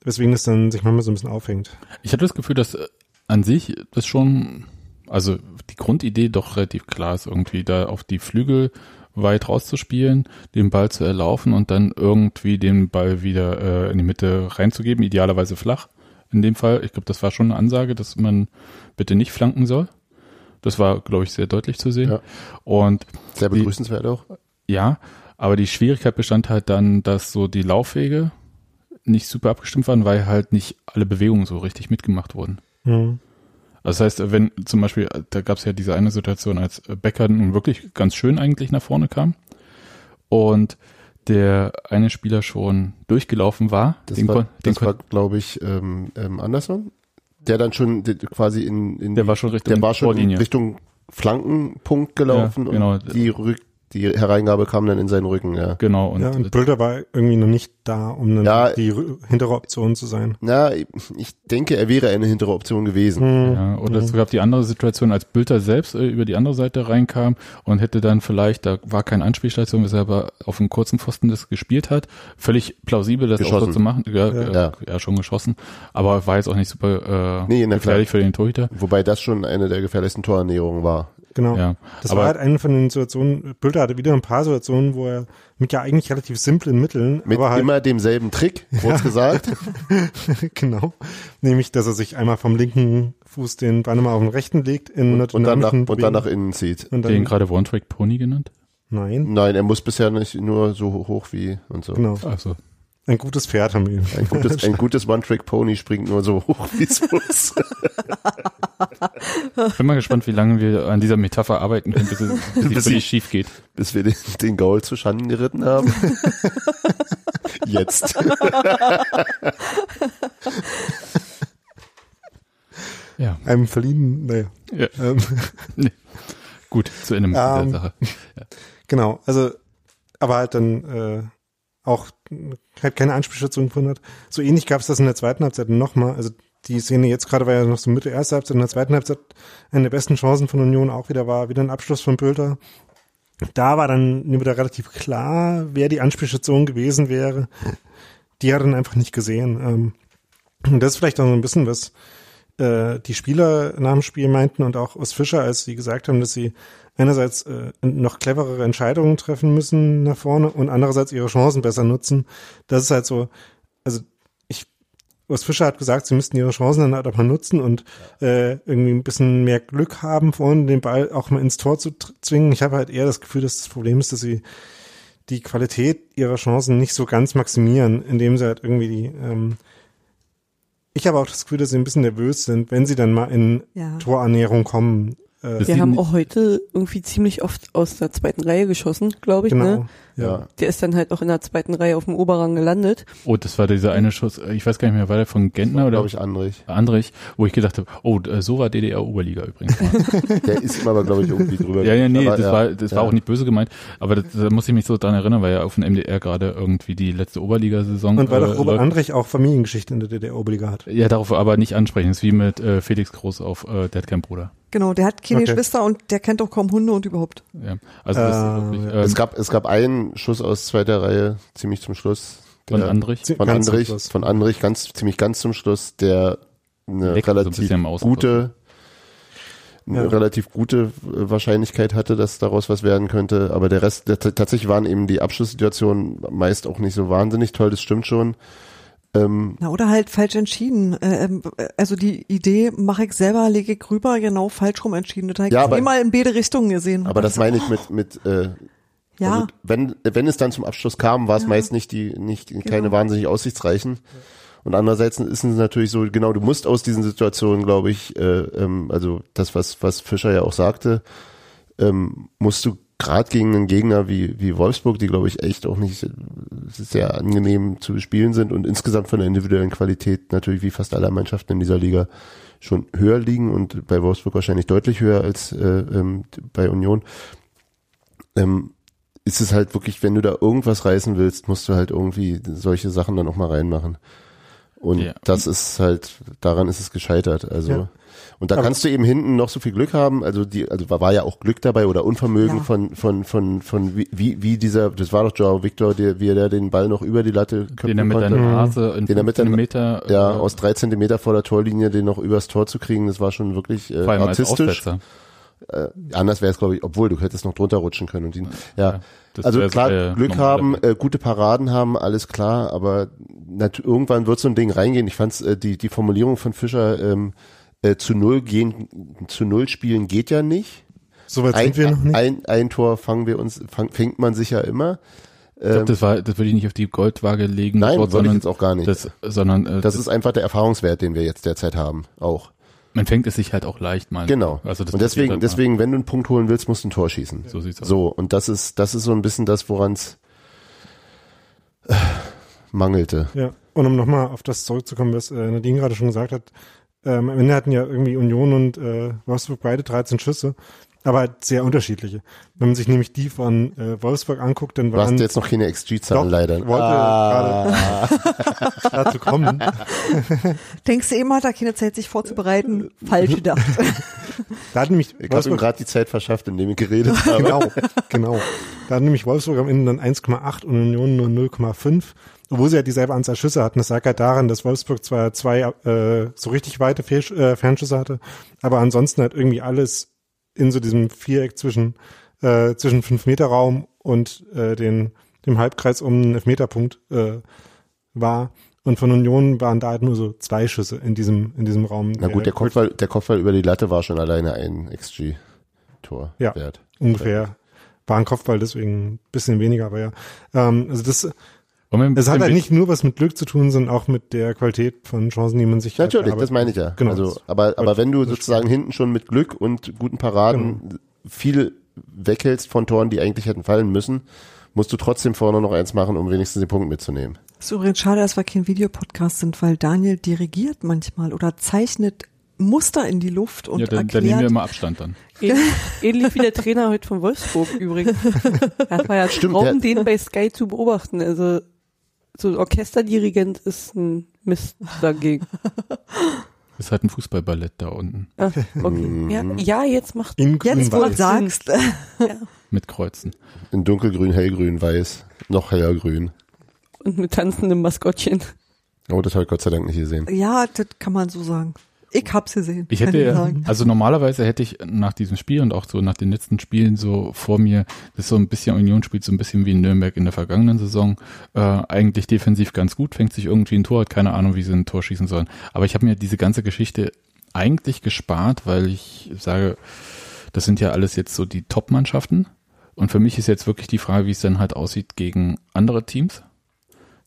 weswegen das dann sich manchmal so ein bisschen aufhängt. Ich hatte das Gefühl, dass äh, an sich das schon, also die Grundidee doch relativ klar ist, irgendwie da auf die Flügel weit rauszuspielen, den Ball zu erlaufen und dann irgendwie den Ball wieder äh, in die Mitte reinzugeben, idealerweise flach. in dem Fall. Ich glaube, das war schon eine Ansage, dass man bitte nicht flanken soll. Das war, glaube ich, sehr deutlich zu sehen. Ja. Und Sehr Die- begrüßenswert auch. ja, aber die Schwierigkeit bestand halt dann, dass so die Laufwege nicht super abgestimmt waren, weil halt nicht alle Bewegungen so richtig mitgemacht wurden. Mhm. Also das heißt, wenn zum Beispiel, da gab es ja diese eine Situation, als Becker nun wirklich ganz schön eigentlich nach vorne kam und der eine Spieler schon durchgelaufen war, Das den war, das war glaube ich, ähm, ähm, Anderson. Der dann schon quasi in, in der war schon Richtung der war schon. Richtung Flankenpunkt gelaufen Ja, genau. und die, Rück, die Hereingabe kam dann in seinen Rücken, ja. Genau, und, ja, und Bülter war irgendwie noch nicht da, um dann Ja. die hintere Option zu sein. Na, ich denke, er wäre eine hintere Option gewesen. Mhm. Ja, oder es gab die andere Situation, als Bülter selbst äh, über die andere Seite reinkam und hätte dann vielleicht, da war keine Anspielstation, weshalb er auf einem kurzen Pfosten das gespielt hat. Völlig plausibel, das auch so Geschossen. zu machen. Ja, Ja. ja. ja schon geschossen. Aber war jetzt auch nicht super äh, Nee, gefährlich für den Torhüter. Wobei das schon eine der gefährlichsten Torernäherungen war. Genau. Ja. Das aber war halt eine von den Situationen, Bülter hatte wieder ein paar Situationen, wo er mit ja eigentlich relativ simplen Mitteln, Mit aber halt, immer demselben Trick, kurz *laughs* gesagt. *laughs* genau, nämlich, dass er sich einmal vom linken Fuß den Bein mal auf den rechten legt, in einer Und dann, nach, und dann nach innen zieht. und den dann, gerade One-Track Pony genannt? nein, Nein, er muss bisher nicht nur so hoch wie und so. genau, Also ein gutes Pferd haben wir. Ein gutes, ein gutes One-Trick-Pony springt nur so hoch, wie es *laughs* muss. bin mal gespannt, wie lange wir an dieser Metapher arbeiten können, bis es bis wirklich schief geht. bis wir den, den Gaul zu Schanden geritten haben. *laughs* Jetzt. Ja, Einem verliehen, naja. ja. Ähm, *laughs* gut, zu Ende mit Ähm, dieser Sache. Genau, also, aber halt dann äh, auch halt keine Anspielstation gefunden hat. So ähnlich gab es das in der zweiten Halbzeit nochmal. Also die Szene jetzt gerade war ja noch so Mitte erster Halbzeit, in der zweiten Halbzeit eine der besten Chancen von Union auch wieder war, wieder ein Abschluss von Bülter. Da war dann wieder relativ klar, wer die Anspielstation gewesen wäre. Die hat dann einfach nicht gesehen. Ähm, und das ist vielleicht auch so ein bisschen, was äh, die Spieler nach dem Spiel meinten und auch aus Fischer, als sie gesagt haben, dass sie einerseits äh, noch cleverere Entscheidungen treffen müssen nach vorne und andererseits ihre Chancen besser nutzen. Das ist halt so, also ich, Urs Fischer hat gesagt, sie müssten ihre Chancen dann halt auch mal nutzen und äh, irgendwie ein bisschen mehr Glück haben, vorne den Ball auch mal ins Tor zu zwingen. Ich habe halt eher das Gefühl, dass das Problem ist, dass sie die Qualität ihrer Chancen nicht so ganz maximieren, indem sie halt irgendwie die ähm, ich habe auch das Gefühl, dass sie ein bisschen nervös sind, wenn sie dann mal in Ja. Torannäherung kommen. Äh, Wir haben auch heute irgendwie ziemlich oft aus der zweiten Reihe geschossen, glaube ich. genau. Ne? Ja. Der ist dann halt auch in der zweiten Reihe auf dem Oberrang gelandet. Oh, das war dieser eine Schuss, äh, ich weiß gar nicht mehr, war der von Gentner oder Glaube ich, Andrich. Andrich, wo ich gedacht habe, oh, äh, so war DDR-Oberliga übrigens. *laughs* Der ist aber, glaube ich, irgendwie drüber. ja, ja, nee, Aber, das ja, war, das war ja. auch nicht böse gemeint, aber das, da muss ich mich so dran erinnern, weil ja auf dem MDR gerade irgendwie die letzte Oberligasaison Und weil äh, doch Robert läuft. Andrich auch Familiengeschichte in der DDR-Oberliga hat. Ja, darauf aber nicht ansprechen. Das ist wie mit äh, Felix Groß auf äh, Der hat keinen Bruder. Genau, der hat keine Okay. Geschwister und der kennt auch kaum Hunde und überhaupt. Ja. Also das Äh, ist wirklich, ähm, Es gab, es gab einen Schuss aus zweiter Reihe, ziemlich zum Schluss. von Andrich. Von Andrich, von Andrich, ganz, ziemlich ganz zum Schluss, der eine so ein relativ am Außen gute, eine Ja. relativ gute äh, Wahrscheinlichkeit hatte, dass daraus was werden könnte. Aber der Rest, der, tatsächlich waren eben die Abschlusssituationen meist auch nicht so wahnsinnig toll, das stimmt schon. Ähm, Na, oder halt falsch entschieden. Äh, ähm, also die Idee mache ich selber, lege ich rüber, genau falsch rum entschieden. Das habe ich Ja, aber- immer in beide Richtungen gesehen. aber das meine ich mit, mit äh, ja, Also wenn, wenn es dann zum Abschluss kam, war es meist nicht die, nicht keine Genau. wahnsinnig aussichtsreichen. Und andererseits ist es natürlich so, genau, du musst aus diesen Situationen, glaube ich, äh, ähm, also das, was, was Fischer ja auch sagte, ähm, musst du gerade gegen einen Gegner wie, wie Wolfsburg, die, glaube ich, echt auch nicht sehr angenehm zu bespielen sind und insgesamt von der individuellen Qualität natürlich wie fast alle Mannschaften in dieser Liga schon höher liegen und bei Wolfsburg wahrscheinlich deutlich höher als äh, ähm, bei Union. Ähm, ist es halt wirklich, wenn du da irgendwas reißen willst, musst du halt irgendwie solche Sachen dann auch mal reinmachen. Und Ja. das ist halt, daran ist es gescheitert. Also, Ja. und da Aber- kannst du eben hinten noch so viel Glück haben. Also die, also war ja auch Glück dabei oder Unvermögen Ja. von, von, von, von wie, wie, wie dieser, das war doch Joao Victor, der, wie er den Ball noch über die Latte Den er köpfen mit konnte. der Nase in Den er mit 15 der- Meter, Ja, äh, aus drei Zentimeter vor der Torlinie den noch übers Tor zu kriegen, das war schon wirklich äh, vor allem als artistisch. Äh, anders wäre es, glaube ich, obwohl du hättest noch drunter rutschen können. Und die, ja, Das also klar, der Glück haben, äh, gute Paraden haben, alles klar, aber irgendwann wird so ein Ding reingehen. Ich fand's, äh, die, die Formulierung von Fischer, ähm, äh, zu null gehen, zu null spielen geht ja nicht. Soweit Ein, sind wir noch nicht. ein, ein Tor fangen wir uns, fang, fängt man sich ja immer. Ich glaube, das war, das würde ich nicht auf die Goldwaage legen, Nein, Wort, würde ich sondern jetzt auch gar nicht. das, sondern äh, Das ist einfach der Erfahrungswert, den wir jetzt derzeit haben, auch. Man fängt es sich halt auch leicht mal. Genau. Also das und deswegen, halt deswegen, wenn du einen Punkt holen willst, musst du ein Tor schießen. So sieht's aus. So, und das ist, das ist so ein bisschen das, woran es äh, mangelte. Ja, und um nochmal auf das zurückzukommen, was äh, Nadine gerade schon gesagt hat, ähm, am Ende hatten ja irgendwie Union und äh, Wolfsburg beide 13 Schüsse, aber halt sehr unterschiedliche. Wenn man sich nämlich die von äh, Wolfsburg anguckt, dann Du hast waren jetzt noch keine XG-Zahlen leider. ich wollte Ah, gerade *laughs* dazu kommen. *laughs* Denkst du immer, hat er keine Zeit, sich vorzubereiten? Falsch gedacht. *laughs* Da hat nämlich ich habe ihm gerade die Zeit verschafft, indem ich geredet habe. genau, genau. Da hat nämlich Wolfsburg am Ende dann 1,8 und Union nur 0,5. Obwohl sie ja dieselbe Anzahl Schüsse hatten. Das lag halt daran, dass Wolfsburg zwar zwei äh, so richtig weite Fehl, äh, Fernschüsse hatte, aber ansonsten halt irgendwie alles in so diesem Viereck zwischen äh, zwischen fünf Meter Raum und äh, den dem Halbkreis um den Elfmeterpunkt äh, war. Und von Union waren da halt nur so zwei Schüsse in diesem in diesem Raum. Na gut, der Kopfball, der Kopfball über die Latte war schon alleine ein XG-Tor Ja. wert. ungefähr war ein Kopfball, deswegen ein bisschen weniger, aber ja. Ähm, also das Ein Es hat halt nicht nur was mit Glück zu tun, sondern auch mit der Qualität von Chancen, die man sich Natürlich, das meine ich ja. Genau. Also, aber, aber wenn du sozusagen hinten schon mit Glück und guten Paraden Genau. viel weghältst von Toren, die eigentlich hätten fallen müssen, musst du trotzdem vorne noch eins machen, um wenigstens den Punkt mitzunehmen. ist übrigens schade, dass wir kein Videopodcast sind, weil Daniel dirigiert manchmal oder zeichnet Muster in die Luft und ja, dann, dann erklärt. nehmen wir immer Abstand dann. *laughs* Ähnlich, wie der Trainer heute von Wolfsburg übrigens. *laughs* Das war ja Stimmt, Traum, den bei Sky zu beobachten. Also so ein Orchesterdirigent ist ein Mist dagegen. *laughs* Ist halt ein Fußballballett da unten Ah, okay. ja, ja, jetzt macht In Jetzt, wo du sagst, mit Kreuzen. In dunkelgrün, hellgrün, weiß, noch heller grün. und mit tanzendem Maskottchen. Oh, das habe ich Gott sei Dank nicht gesehen. ja, das kann man so sagen. Ich hab's gesehen. Ich hätte, sagen. also normalerweise hätte ich nach diesem Spiel und auch so nach den letzten Spielen so vor mir, das ist so ein bisschen Union spielt so ein bisschen wie in Nürnberg in der vergangenen Saison, äh, eigentlich defensiv ganz gut, fängt sich irgendwie ein Tor, hat keine Ahnung, wie sie ein Tor schießen sollen. Aber ich habe mir diese ganze Geschichte eigentlich gespart, weil ich sage, das sind ja alles jetzt so die Top-Mannschaften. Und für mich ist jetzt wirklich die Frage, wie es dann halt aussieht gegen andere Teams,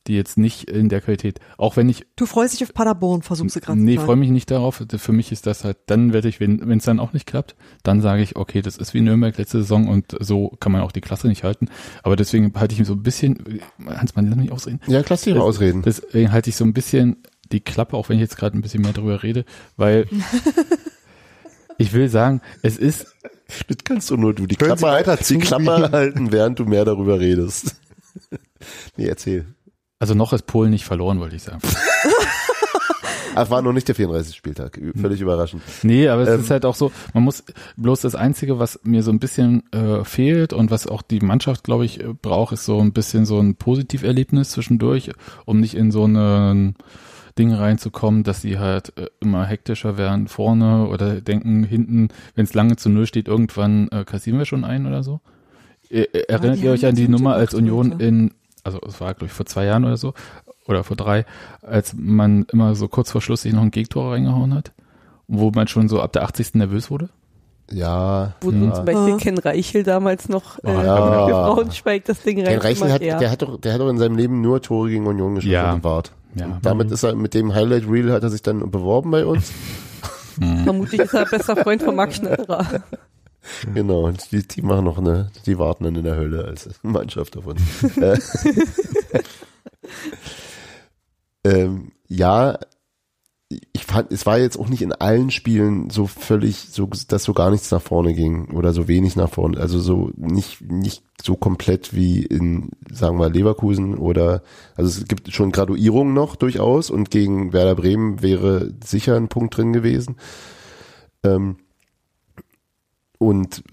die jetzt nicht in der Qualität, auch wenn ich Du freust dich auf Paderborn, versuchst du gerade Nee, freue mich nicht darauf. Für mich ist das halt, dann werde ich, wenn es dann auch nicht klappt, dann sage ich, okay, das ist wie Nürnberg letzte Saison und so kann man auch die Klasse nicht halten. Aber deswegen halte ich mir so ein bisschen, Hans, man lass mich ausreden. Ja, klasse ihre Ausreden. Deswegen halte ich so ein bisschen die Klappe, auch wenn ich jetzt gerade ein bisschen mehr drüber rede, weil *laughs* ich will sagen, es ist, Das kannst du nur du die Sie Klappe, weiter die Klappe halten, während du mehr darüber redest. *laughs* nee, erzähl. Also noch ist Polen nicht verloren, wollte ich sagen. *laughs* Ach, war noch nicht der 34. Spieltag. Völlig überraschend. Nee, aber es Ähm. ist halt auch so, man muss bloß das Einzige, was mir so ein bisschen äh, fehlt und was auch die Mannschaft, glaube ich, äh, braucht, ist so ein bisschen so ein Positiverlebnis zwischendurch, um nicht in so ein Ding reinzukommen, dass sie halt äh, immer hektischer werden vorne oder denken hinten, wenn es lange zu null steht, irgendwann äh, kassieren wir schon ein oder so. Äh, äh, Erinnert ihr euch an die Nummer, als Union in, also es war glaube ich vor zwei Jahren oder so, oder vor drei, als man immer so kurz vor Schluss sich noch ein Gegentor reingehauen hat, wo man schon so ab der 80. nervös wurde? Ja. Wo Ja. zum Beispiel Ah. Ken Reichel damals noch äh, Ja. für Braunschweig das Ding Ken Reichel hat, ja. der hat doch, der hat doch in seinem Leben nur Tore gegen Union geschossen Ja. und bewahrt. Ja. Und damit ist er, mit dem Highlight Reel hat er sich dann beworben bei uns. Vermutlich ist er bester Freund von Marc Schneiderer. *laughs* Genau, die, die machen noch eine, die warten dann in der Hölle als *laughs* Mannschaft uns. Äh, *laughs* ähm, ja, ich fand, es war jetzt auch nicht in allen Spielen so völlig, so, dass so gar nichts nach vorne ging oder so wenig nach vorne. Also so nicht, nicht so komplett wie in, sagen wir, Leverkusen oder, also es gibt schon Graduierungen noch durchaus und gegen Werder Bremen wäre sicher ein Punkt drin gewesen. Ähm, und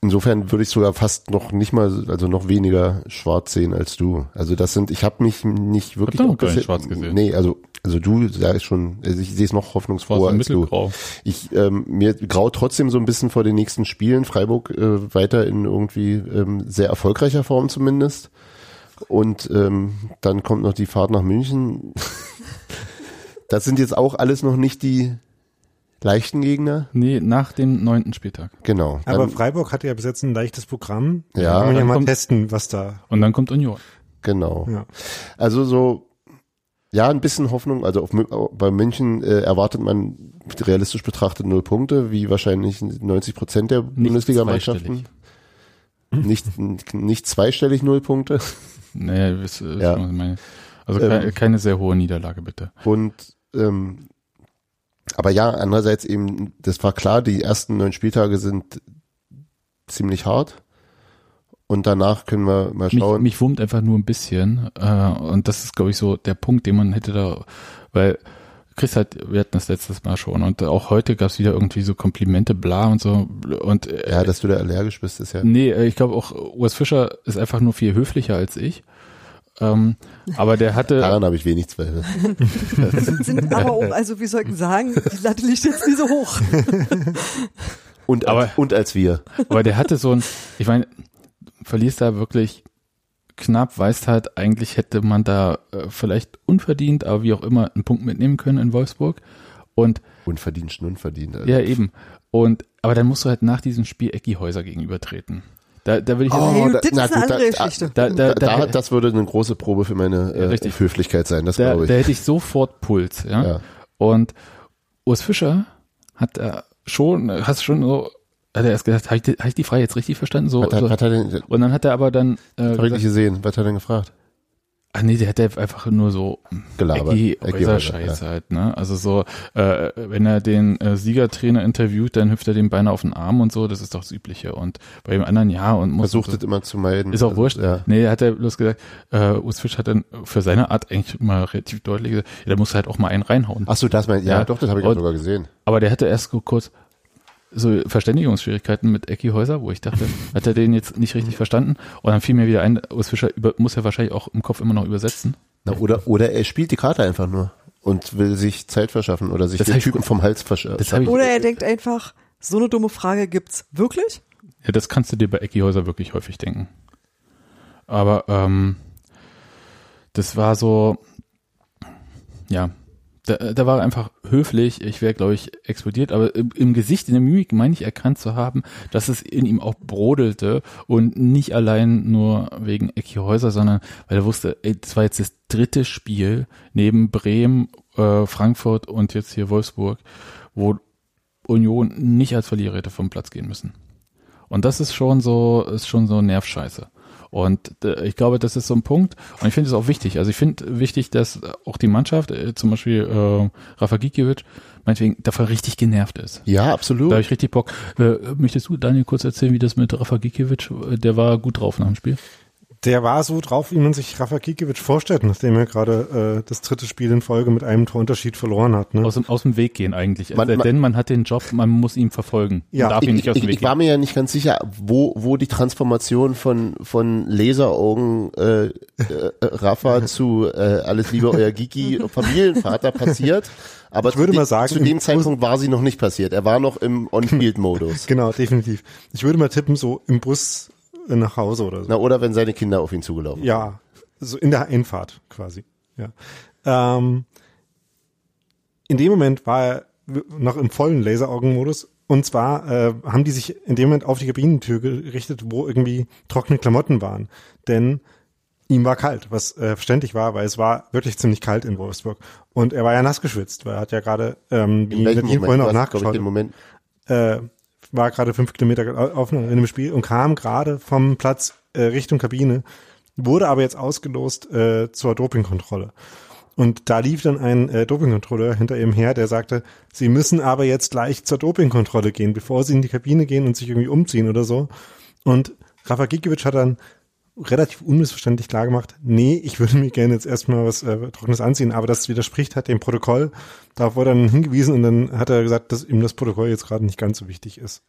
insofern würde ich sogar fast noch nicht mal, also noch weniger schwarz sehen als du. Also das sind, ich habe mich nicht wirklich Hab auch gar nicht schwarz gesehen. Nee, also Also du sagst schon, also ich sehe es noch hoffnungsfroher als du. Ich ähm, mir graut trotzdem so ein bisschen vor den nächsten Spielen. Freiburg äh, weiter in irgendwie ähm, sehr erfolgreicher Form zumindest. Und ähm, dann kommt noch die Fahrt nach München. *laughs* das sind jetzt auch alles noch nicht die leichten Gegner. Nee, nach dem neunten Spieltag. Genau. Aber Dann, Freiburg hatte ja bis jetzt ein leichtes Programm. Ja, Da kann man ja mal kommt- testen, was da. Und dann kommt Union. genau. Ja. Also so, ja, ein bisschen Hoffnung. Also auf, Mü- bei München äh, erwartet man realistisch betrachtet null Punkte, wie wahrscheinlich 90 Prozent der Bundesliga-Mannschaften. Nicht, nicht zweistellig null Punkte. Nee, wisst, wisst Ja. meine. Also Ähm. keine, keine sehr hohe Niederlage, bitte. Und ähm, aber ja, andererseits eben, das war klar, die ersten neun Spieltage sind ziemlich hart. Und danach können wir mal Mich, schauen. mich wurmt einfach nur ein bisschen. Äh, und das ist, glaube ich, so der Punkt, den man hätte da, weil Chris hat, wir hatten das letztes Mal schon und auch heute gab es wieder irgendwie so Komplimente, bla und so. Und äh, ja, dass du da allergisch bist, ist ja. nee, äh, ich glaube auch, Urs Fischer ist einfach nur viel höflicher als ich. Ähm, aber der hatte, Daran habe ich wenig Zweifel. *laughs* Sind aber auch, also wir sollten sagen, die Latte liegt jetzt nicht so hoch. *laughs* Und, Aber- und als wir. aber der hatte so ein, ich meine, verlierst da wirklich knapp, weißt halt, eigentlich hätte man da äh, vielleicht unverdient, aber wie auch immer, einen Punkt mitnehmen können in Wolfsburg. Und Unverdient, schon unverdient. Also. ja, eben. Und aber dann musst du halt nach diesem Spiel Ecki Häuser gegenübertreten. Da, da will ich Oh, jetzt, das ist eine andere Geschichte. da, da, Da, da, da, das würde eine große Probe für meine äh. Höflichkeit sein, das da, glaube ich. da hätte ich sofort Puls, ja. Ja. Und Urs Fischer hat da schon, hast schon so, hat er erst gesagt, habe ich, die- hab ich die Frage jetzt richtig verstanden? So, hat, so. hat er denn, Und dann hat er aber dann äh, ich gesagt, nicht gesehen, was hat er denn gefragt? Ach nee, der hat ja einfach nur so Gelabert. Scheiß ja. halt, ne? Also so, äh, wenn er den äh, Siegertrainer interviewt, dann hüpft er dem beinahe auf den Arm und so, das ist doch das Übliche. Und bei dem anderen ja und muss Versucht so, es immer zu meiden. Ist auch Also, wurscht. Ja. Nee, hat er bloß gesagt, äh, Urs Fisch hat dann für seine Art eigentlich mal relativ deutlich gesagt, ja, da muss halt auch mal einen reinhauen. Ach so, das mein, ja, Ja. doch, das habe ich auch Und- sogar gesehen. Aber der hatte erst so kurz so Verständigungsschwierigkeiten mit Ecki Häuser, wo ich dachte, *laughs* hat er den jetzt nicht richtig verstanden? Und dann fiel mir wieder ein, Urs Fischer über, muss ja wahrscheinlich auch im Kopf immer noch übersetzen. Na, oder, oder er spielt die Karte einfach nur und will sich Zeit verschaffen oder sich Das den hab ich- Typen vom Hals verschaffen. Oder er denkt einfach, so eine dumme Frage gibt's wirklich? ja, das kannst du dir bei Ecki Häuser wirklich häufig denken. Aber ähm, das war so, ja, da, da war er einfach höflich. Ich wäre, glaube ich, explodiert. Aber im, im Gesicht, in der Mimik meine ich erkannt zu haben, dass es in ihm auch brodelte und nicht allein nur wegen Ecki Häuser, sondern weil er wusste, ey, das war jetzt das dritte Spiel neben Bremen, äh, Frankfurt und jetzt hier Wolfsburg, wo Union nicht als Verlierer hätte vom Platz gehen müssen. Und das ist schon so, ist schon so Nervscheiße. Und äh, ich glaube, das ist so ein Punkt. Und ich finde es auch wichtig. Also ich finde wichtig, dass auch die Mannschaft, äh, zum Beispiel äh, Rafa Gikiewicz, meinetwegen davon richtig genervt ist. Ja, absolut. Da habe ich richtig Bock. Äh, möchtest du, Daniel, kurz erzählen, wie das mit Rafa Gikiewicz, äh, der war gut drauf nach dem Spiel? Der war so drauf, wie man sich Rafa Kikiewicz vorstellt, nachdem er gerade äh, das dritte Spiel in Folge mit einem Torunterschied verloren hat. Ne? Aus dem, aus dem Weg gehen eigentlich. Man- denn man hat den Job, man muss ihn verfolgen. Ja, man darf ihn ich, nicht aus ich, dem Weg ich war mir ja nicht ganz sicher, wo, wo die Transformation von, von Laseraugen äh, äh, Rafa *laughs* zu äh, alles Liebe euer Giki Familienvater passiert. Aber Ich würde zu, mal dem- sagen, zu dem Zeitpunkt war sie noch nicht passiert. Er war noch im *laughs* On-Field-Modus. Genau, definitiv. Ich würde mal tippen, so im Bus nach Hause oder so. Na, oder wenn seine Kinder auf ihn zugelaufen sind. Ja, so in der Einfahrt quasi. Ja. Ähm, in dem Moment war er noch im vollen Laseraugenmodus. Und zwar äh, haben die sich in dem Moment auf die Kabinentür gerichtet, wo irgendwie trockene Klamotten waren. Denn ihm war kalt, was äh, verständlich war, weil es war wirklich ziemlich kalt in Wolfsburg. Und er war ja nass geschwitzt, weil er hat ja gerade, ähm, wie Moment? vorhin auch glaub ich, nachgeschaut, den Moment. äh, war gerade fünf Kilometer auf in dem Spiel und kam gerade vom Platz äh, Richtung Kabine, wurde aber jetzt ausgelost äh, zur Dopingkontrolle. Und da lief dann ein äh, Dopingkontrolleur hinter ihm her, der sagte, Sie müssen aber jetzt gleich zur Dopingkontrolle gehen, bevor Sie in die Kabine gehen und sich irgendwie umziehen oder so. Und Rafa Gikiewicz hat dann relativ unmissverständlich klar gemacht, nee, ich würde mir gerne jetzt erstmal was äh, Trockenes anziehen, aber das widerspricht halt dem Protokoll. Darauf wurde er dann hingewiesen und dann hat er gesagt, dass ihm das Protokoll jetzt gerade nicht ganz so wichtig ist.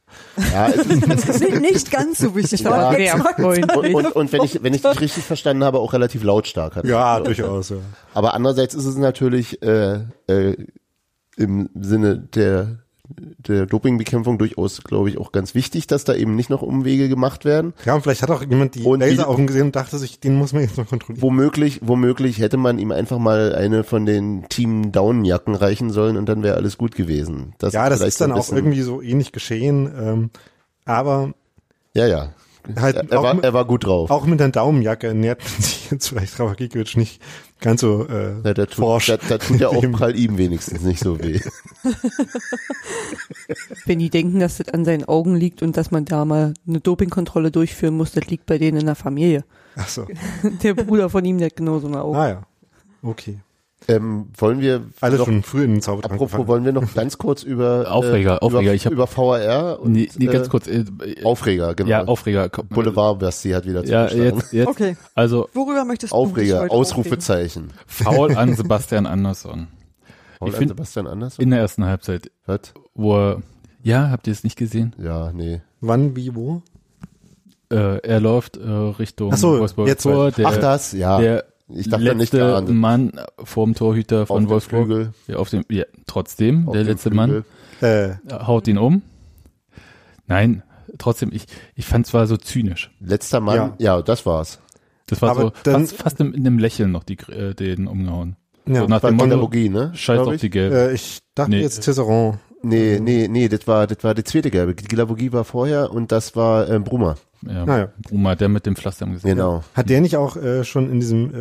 Ja, es ist, *laughs* Nicht, ganz so wichtig. Ja. und, und, und wenn ich wenn ich dich richtig verstanden habe, auch relativ lautstark. Hat Ja, durchaus, ja. Aber andererseits ist es natürlich äh, äh, im Sinne der der Dopingbekämpfung durchaus, glaube ich, auch ganz wichtig, dass da eben nicht noch Umwege gemacht werden. Ja, und vielleicht hat auch jemand die Und Laseraugen gesehen und dachte sich, den muss man jetzt noch kontrollieren. Womöglich, womöglich hätte man ihm einfach mal eine von den Team Down-Jacken reichen sollen und dann wäre alles gut gewesen. Das ja, das ist dann auch irgendwie so ähnlich geschehen, ähm, aber Ja, ja. halt Er, er, war, mit, er war gut drauf. auch mit der Daumenjacke nähert man sich jetzt vielleicht Ravakikiewicz nicht ganz so äh, Ja, da, tut, forsch. da, da tut ja auch dem- Prall ihm wenigstens nicht so weh. *laughs* Wenn die denken, dass das an seinen Augen liegt und dass man da mal eine Dopingkontrolle durchführen muss, das liegt bei denen in der Familie. Ach so. *laughs* Der Bruder von ihm, der hat genauso eine Augen. Ah ja. Okay. Ähm, wollen wir Alle noch, schon früh in den Zaubertrank apropos, gefallen. wollen wir noch ganz kurz über *laughs* Aufreger, äh, Aufreger, über, ich hab- über VAR und Nee, nee ganz äh, kurz. Äh, Aufreger, genau. Ja, Aufreger. komm, Boulevard Basti hat wieder Ja, jetzt, jetzt. Okay. Also Worüber möchtest du Aufreger, heute Ausrufezeichen. faul an *laughs* Sebastian Andersson. Paul Ich find- Sebastian Andersson? In der ersten Halbzeit, Was? wo er, ja, habt ihr es nicht gesehen? Ja, nee. Wann, wie, wo? Äh, er läuft äh, Richtung Ach so, Wolfsburg jetzt Tor. Der, Ach das, ja. der ich dachte letzte nicht geahndet. Mann vorm Torhüter von Auf dem Wolfsburg. Flügel, Ja, auf dem, ja, trotzdem, auf der letzte Flügel. Mann Äh, haut ihn um. Nein, trotzdem, ich, ich fand zwar so zynisch. Letzter Mann, Ja. ja, das war's. Das war Aber so dann- fast, fast in, in einem Lächeln noch die, äh, den umgehauen. ja. So nach dem Motto, ne? scheiß auf ich. die Gelb. äh, ich dachte Nee. jetzt Tisserand. Nee, nee, nee, das war, das war die zweite Gelbe. Die Gilavogie war vorher und das war ähm, Brummer. ja, Naja. Bruma, der mit dem Pflaster im Gesicht. Genau. Hat der nicht auch äh, schon in diesem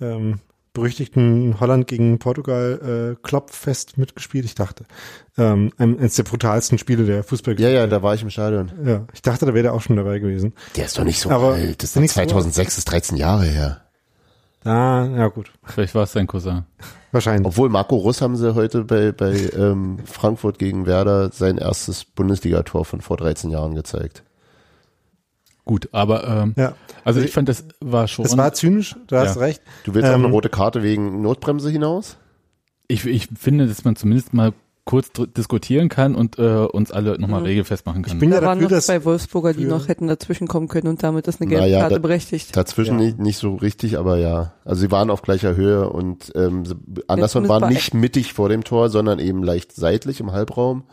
äh, ähm, berüchtigten Holland gegen Portugal äh, Kloppfest mitgespielt? Ich dachte. Ähm, ein- eines der brutalsten Spiele der Ja, Fußballgeschichte. ja, da war ich im Stadion. ja. Ich dachte, da wäre der auch schon dabei gewesen. Der ist doch nicht so Aber alt. Das ist war nicht so- 2006, das ist 13 Jahre her. Ah, ja gut. Vielleicht war es sein Cousin. Wahrscheinlich. Obwohl Marco Russ haben sie heute bei, bei ähm, Frankfurt gegen Werder sein erstes Bundesligator von vor 13 Jahren gezeigt. Gut, aber ähm, Ja. also ich fand, das war schon. Es war zynisch, du hast Ja. recht. Du willst Ähm, eine rote Karte wegen Notbremse hinaus? ich, ich finde, dass man zumindest mal kurz diskutieren kann und äh, uns alle nochmal regelfest machen kann. Ich bin ja Da waren dafür, noch dass zwei Wolfsburger, die noch hätten dazwischen kommen können und damit ist eine gelbe Naja, Karte da- berechtigt. Dazwischen Ja. nicht, nicht so richtig, aber ja. Also sie waren auf gleicher Höhe und ähm, Anderson war nicht mittig vor dem Tor, sondern eben leicht seitlich im Halbraum.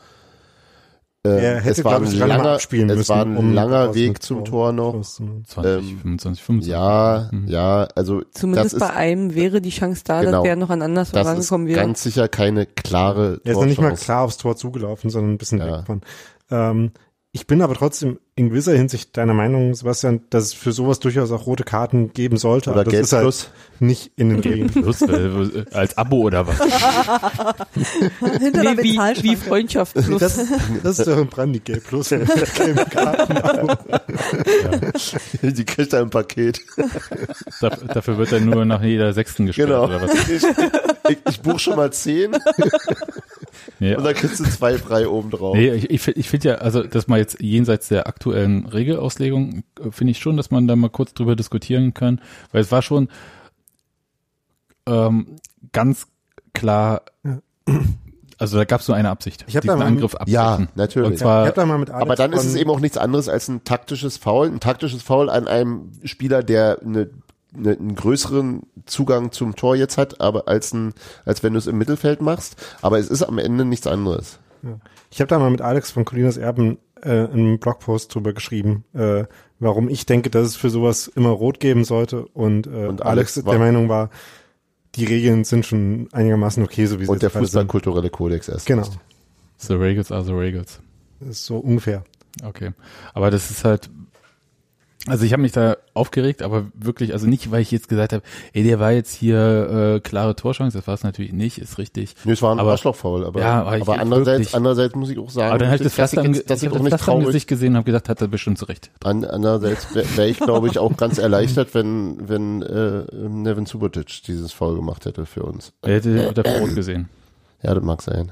Ähm, Er hätte, es war ein langer, es müssen, war ein um langer Weg zum Tor Tor noch. rauszunehmen. 20, ähm, 25, 25. Ja, Mhm. ja, also Zumindest das bei ist, einem wäre die Chance da, Genau. dass der noch an Anderson das wäre. ganz sicher keine klare Er ist noch nicht mal klar aufs Tor zugelaufen, sondern ein bisschen Ja. weg von. Ähm, ich bin aber trotzdem in gewisser Hinsicht deiner Meinung, Sebastian, dass es für sowas durchaus auch rote Karten geben sollte. Oder aber ist halt plus. nicht in den Regeln. Plus, äh, als Abo oder was? *laughs* Hinter der Nee, wie, wie. Freundschaft plus. Das, das ist doch ein Brandy Gelb plus. Gelbe Karten. Die kriegt er im Paket. Dafür, dafür wird er nur nach jeder sechsten gestellt Genau. oder was? Ich, ich, ich buche schon mal zehn Nee, und dann kriegst du zwei frei oben drauf. Nee, ich, ich, ich finde ja, also dass man jetzt jenseits der aktuellen Regelauslegung, äh, finde ich schon, dass man da mal kurz drüber diskutieren kann, weil es war schon ähm, ganz klar, also da gab es nur eine Absicht, Ich hab diesen da mal- Angriff Ja, abzuschließen. natürlich. Und zwar, Ich habe da mal mit Alex Aber dann ist es eben auch nichts anderes als ein taktisches Foul. Ein taktisches Foul an einem Spieler, der eine, eine, einen größeren Zugang zum Tor jetzt hat, aber als ein, als wenn du es im Mittelfeld machst. Aber es ist am Ende nichts anderes. Ich habe da mal mit Alex von Colinas Erben äh, einen Blogpost drüber geschrieben, äh, warum ich denke, dass es für sowas immer rot geben sollte. Und, äh, Und Alex, Alex der Meinung war, die Regeln sind schon einigermaßen okay, so wie sie Und der fußballkulturelle Kodex erst. Genau, recht. the Regals are the Regals. das ist so ungefähr. Okay. Aber das ist halt, also ich habe mich da aufgeregt, aber wirklich, also nicht, weil ich jetzt gesagt habe, ey, der war jetzt hier äh, klare Torchance, das war es natürlich nicht, ist richtig. Nee, es war ein Aber- Arschlochfoul, aber, Ja, aber aber andererseits, wirklich. andererseits muss ich auch sagen, Aber dann habe ich das ich im, jetzt, dass ich auch das nicht traurig Gesicht gesehen und habe gedacht, hat er bestimmt zurecht. An, andererseits wäre wär ich, glaube ich, auch ganz erleichtert, wenn, wenn äh, Nevin Subotic dieses Foul gemacht hätte für uns. Er hätte dafür rot gesehen. Ja, das mag sein.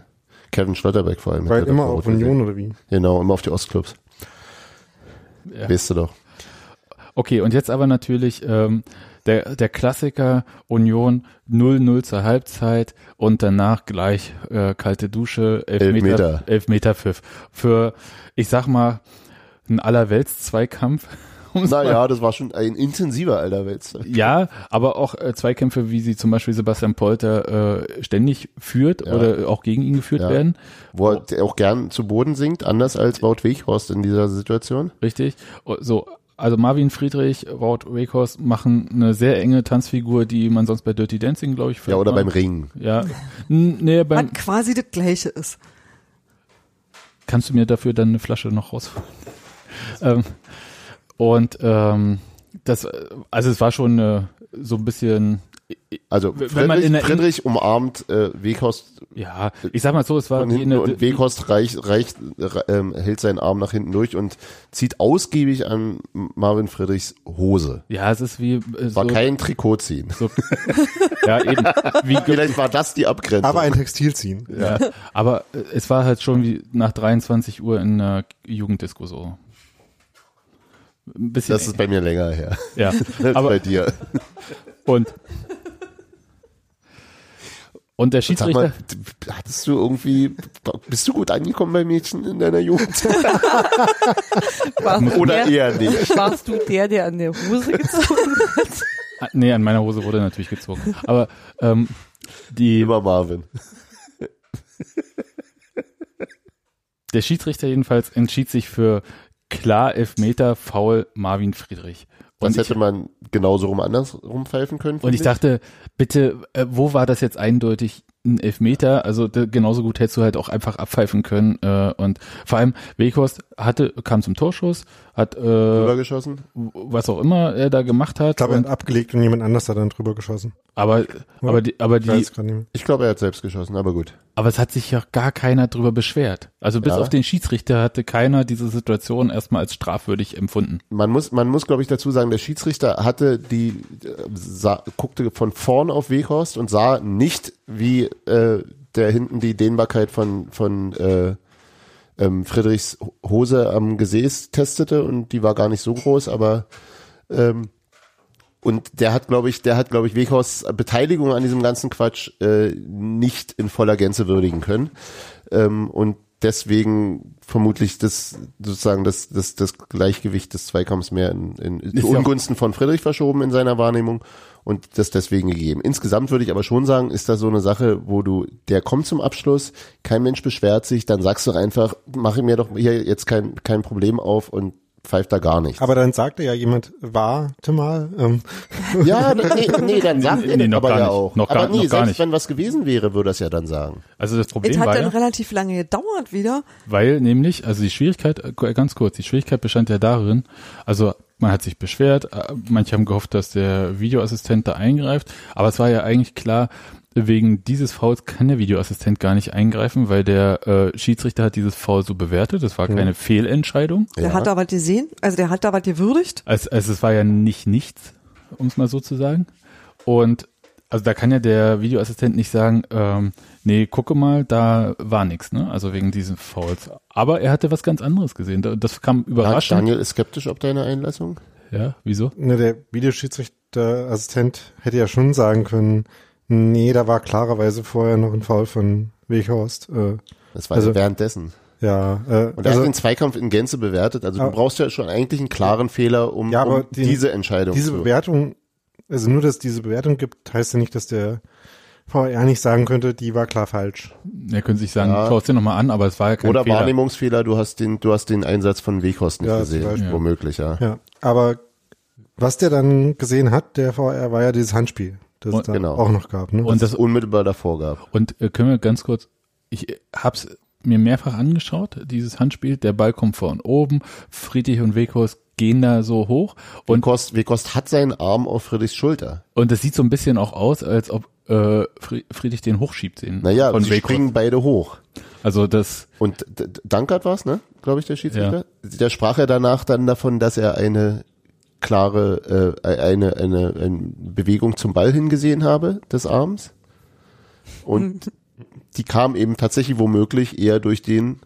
Kevin Schlotterbeck vor allem. Weil immer auf rot gesehen. Union oder wie? Genau, immer auf die Ostclubs. Ja. Weißt du doch. Okay, und jetzt aber natürlich ähm, der, der Klassiker Union 0-0 zur Halbzeit und danach gleich äh, kalte Dusche, Elfmeter, Elfmeter. Pfiff. Für, ich sag mal, ein Allerwelts-Zweikampf. *laughs* Naja, das war schon ein intensiver Allerwelts. Ja, aber auch äh, Zweikämpfe, wie sie zum Beispiel Sebastian Polter äh, ständig führt Ja. oder auch gegen ihn geführt Ja. werden. Wo er auch gern zu Boden sinkt, anders als Wout Weghorst in dieser Situation. Richtig. Oh, So, also Marvin Friedrich, Wout Weghorst machen eine sehr enge Tanzfigur, die man sonst bei Dirty Dancing, glaube ich, Ja, findet oder man. beim Ringen. Ja, nee, beim, Was quasi das Gleiche ist. kannst du mir dafür dann eine Flasche noch rausholen? *laughs* ähm, und ähm, das, also es war schon äh, so ein bisschen, Also Wenn man Friedrich, in der- Friedrich umarmt äh, Weghorst ja, ich sag mal so, es war hinten eine, und Weghorst reicht, reicht, re- ähm, hält seinen Arm nach hinten durch und zieht ausgiebig an Marvin Friedrichs Hose. ja, es ist wie äh, War so, kein Trikot ziehen. so *laughs* ja eben, wie, *laughs* Vielleicht war das die Abgrenzung. Aber ein Textil ziehen. Ja, aber äh, es war halt schon wie nach 23 Uhr in einer Jugenddisco so. Ein bisschen. das ist bei mir länger her. ja, *laughs* aber bei dir. Und und der Sag Schiedsrichter, mal, d- hattest du irgendwie, bist du gut angekommen bei Mädchen in deiner Jugend? *laughs* Warst du, Oder der, eher nicht? warst du der, der an der Hose gezogen hat? Ah, nee, an meiner Hose wurde natürlich gezogen. Aber ähm, die, Immer Marvin. der Schiedsrichter jedenfalls entschied sich für klar Elfmeter Foul Marvin Friedrich. Das Und ich, hätte man genauso rum andersrum pfeifen können. und ich finde dachte, bitte, äh, wo war das jetzt eindeutig ein Elfmeter? Also d- genauso gut hättest du halt auch einfach abpfeifen können. Äh, und vor allem Weghorst hatte, kam zum Torschuss, hat äh, rübergeschossen. was auch immer er da gemacht hat. Ich glaube, er hat abgelegt und jemand anders hat dann drüber geschossen. aber aber die, aber Ich die, mehr. Ich glaube, er hat selbst geschossen, aber gut. aber es hat sich ja gar keiner drüber beschwert. Also bis Ja. auf den Schiedsrichter hatte keiner diese Situation erstmal als strafwürdig empfunden. Man muss, man muss, glaube ich, dazu sagen, der Schiedsrichter hatte die, äh, sah, guckte von vorn auf Weghorst und sah nicht, wie äh, der hinten die Dehnbarkeit von, von äh, ähm, Friedrichs Hose am Gesäß testete und die war gar nicht so groß, aber ähm, und der hat, glaube ich, der hat, glaube ich, Weghorsts Beteiligung an diesem ganzen Quatsch äh, nicht in voller Gänze würdigen können. Ähm, und deswegen vermutlich das sozusagen das, das, das Gleichgewicht des Zweikampfs mehr in, in Ist ja Ungunsten von Friedrich verschoben in seiner Wahrnehmung und das deswegen gegeben. Insgesamt würde ich aber schon sagen, ist das so eine Sache, wo du, der kommt zum Abschluss, kein Mensch beschwert sich, dann sagst du einfach, mache mir doch hier jetzt kein, kein Problem auf und pfeift da gar nichts. Aber dann sagte ja jemand, warte mal. Ähm, *laughs* Ja, nee, nee, dann sagt er Nee, das noch aber gar ja nicht. auch. Noch aber gar- nee, noch gar selbst nicht. wenn was gewesen wäre, würde er es ja dann sagen. Also das Es Problem hat war dann ja, relativ lange gedauert wieder. weil nämlich, also die Schwierigkeit, äh, ganz kurz, die Schwierigkeit bestand ja darin, also man hat sich beschwert, äh, manche haben gehofft, dass der Videoassistent da eingreift, aber es war ja eigentlich klar, wegen dieses Fouls kann der Videoassistent gar nicht eingreifen, weil der äh, Schiedsrichter hat dieses Foul so bewertet, das war keine Fehlentscheidung. Der Ja. hat da was gesehen, also der hat da was gewürdigt. Also, also es war ja nicht nichts, um es mal so zu sagen. Und also da kann ja der Videoassistent nicht sagen, ähm, nee, gucke mal, da war nichts, ne? Also wegen diesen Fouls. Aber er hatte was ganz anderes gesehen. Da- Das kam Ja, überraschend. Daniel ist skeptisch ob deine Einlassung. Ja, wieso? ne, der Videoschiedsrichterassistent hätte ja schon sagen können, nee, da war klarerweise vorher noch ein Foul von Weghorst. Äh, Das war Also- ja währenddessen. ja, äh, Und er also hat den Zweikampf in Gänze bewertet. Also du Aber- brauchst ja schon eigentlich einen klaren Fehler, um, Ja, aber um die- diese Entscheidung diese zu. Bewertung, also nur, dass es diese Bewertung gibt, heißt ja nicht, dass der VR nicht sagen könnte, die war klar falsch. Er könnte sich sagen, Ja. schau es dir nochmal an, aber es war ja kein Oder Fehler. Wahrnehmungsfehler, du hast den, du hast den Einsatz von Weghorst nicht Ja, gesehen. Womöglich, ja. Ja, aber was der dann gesehen hat, der VR, war ja dieses Handspiel, das es Und- da genau. auch noch gab. Ne? Und das, Unmittelbar davor gab. und äh, können wir ganz kurz, ich äh, hab's mir mehrfach angeschaut, dieses Handspiel, der Ball kommt von oben, Friedrich und Weghorst gehen da so hoch und Weghorst, Weghorst hat seinen Arm auf Friedrichs Schulter. Und das sieht so ein bisschen auch aus, als ob äh, Fri- Friedrich den hochschiebt, den Naja, von sie Weghorst. springen beide hoch. Also das, Und Dankert war's, ne? Glaube ich, der Schiedsrichter. Der sprach ja danach dann davon, dass er eine klare, äh, eine, eine, eine Bewegung zum Ball hingesehen habe des Arms. Und *laughs* die kam eben tatsächlich womöglich eher durch den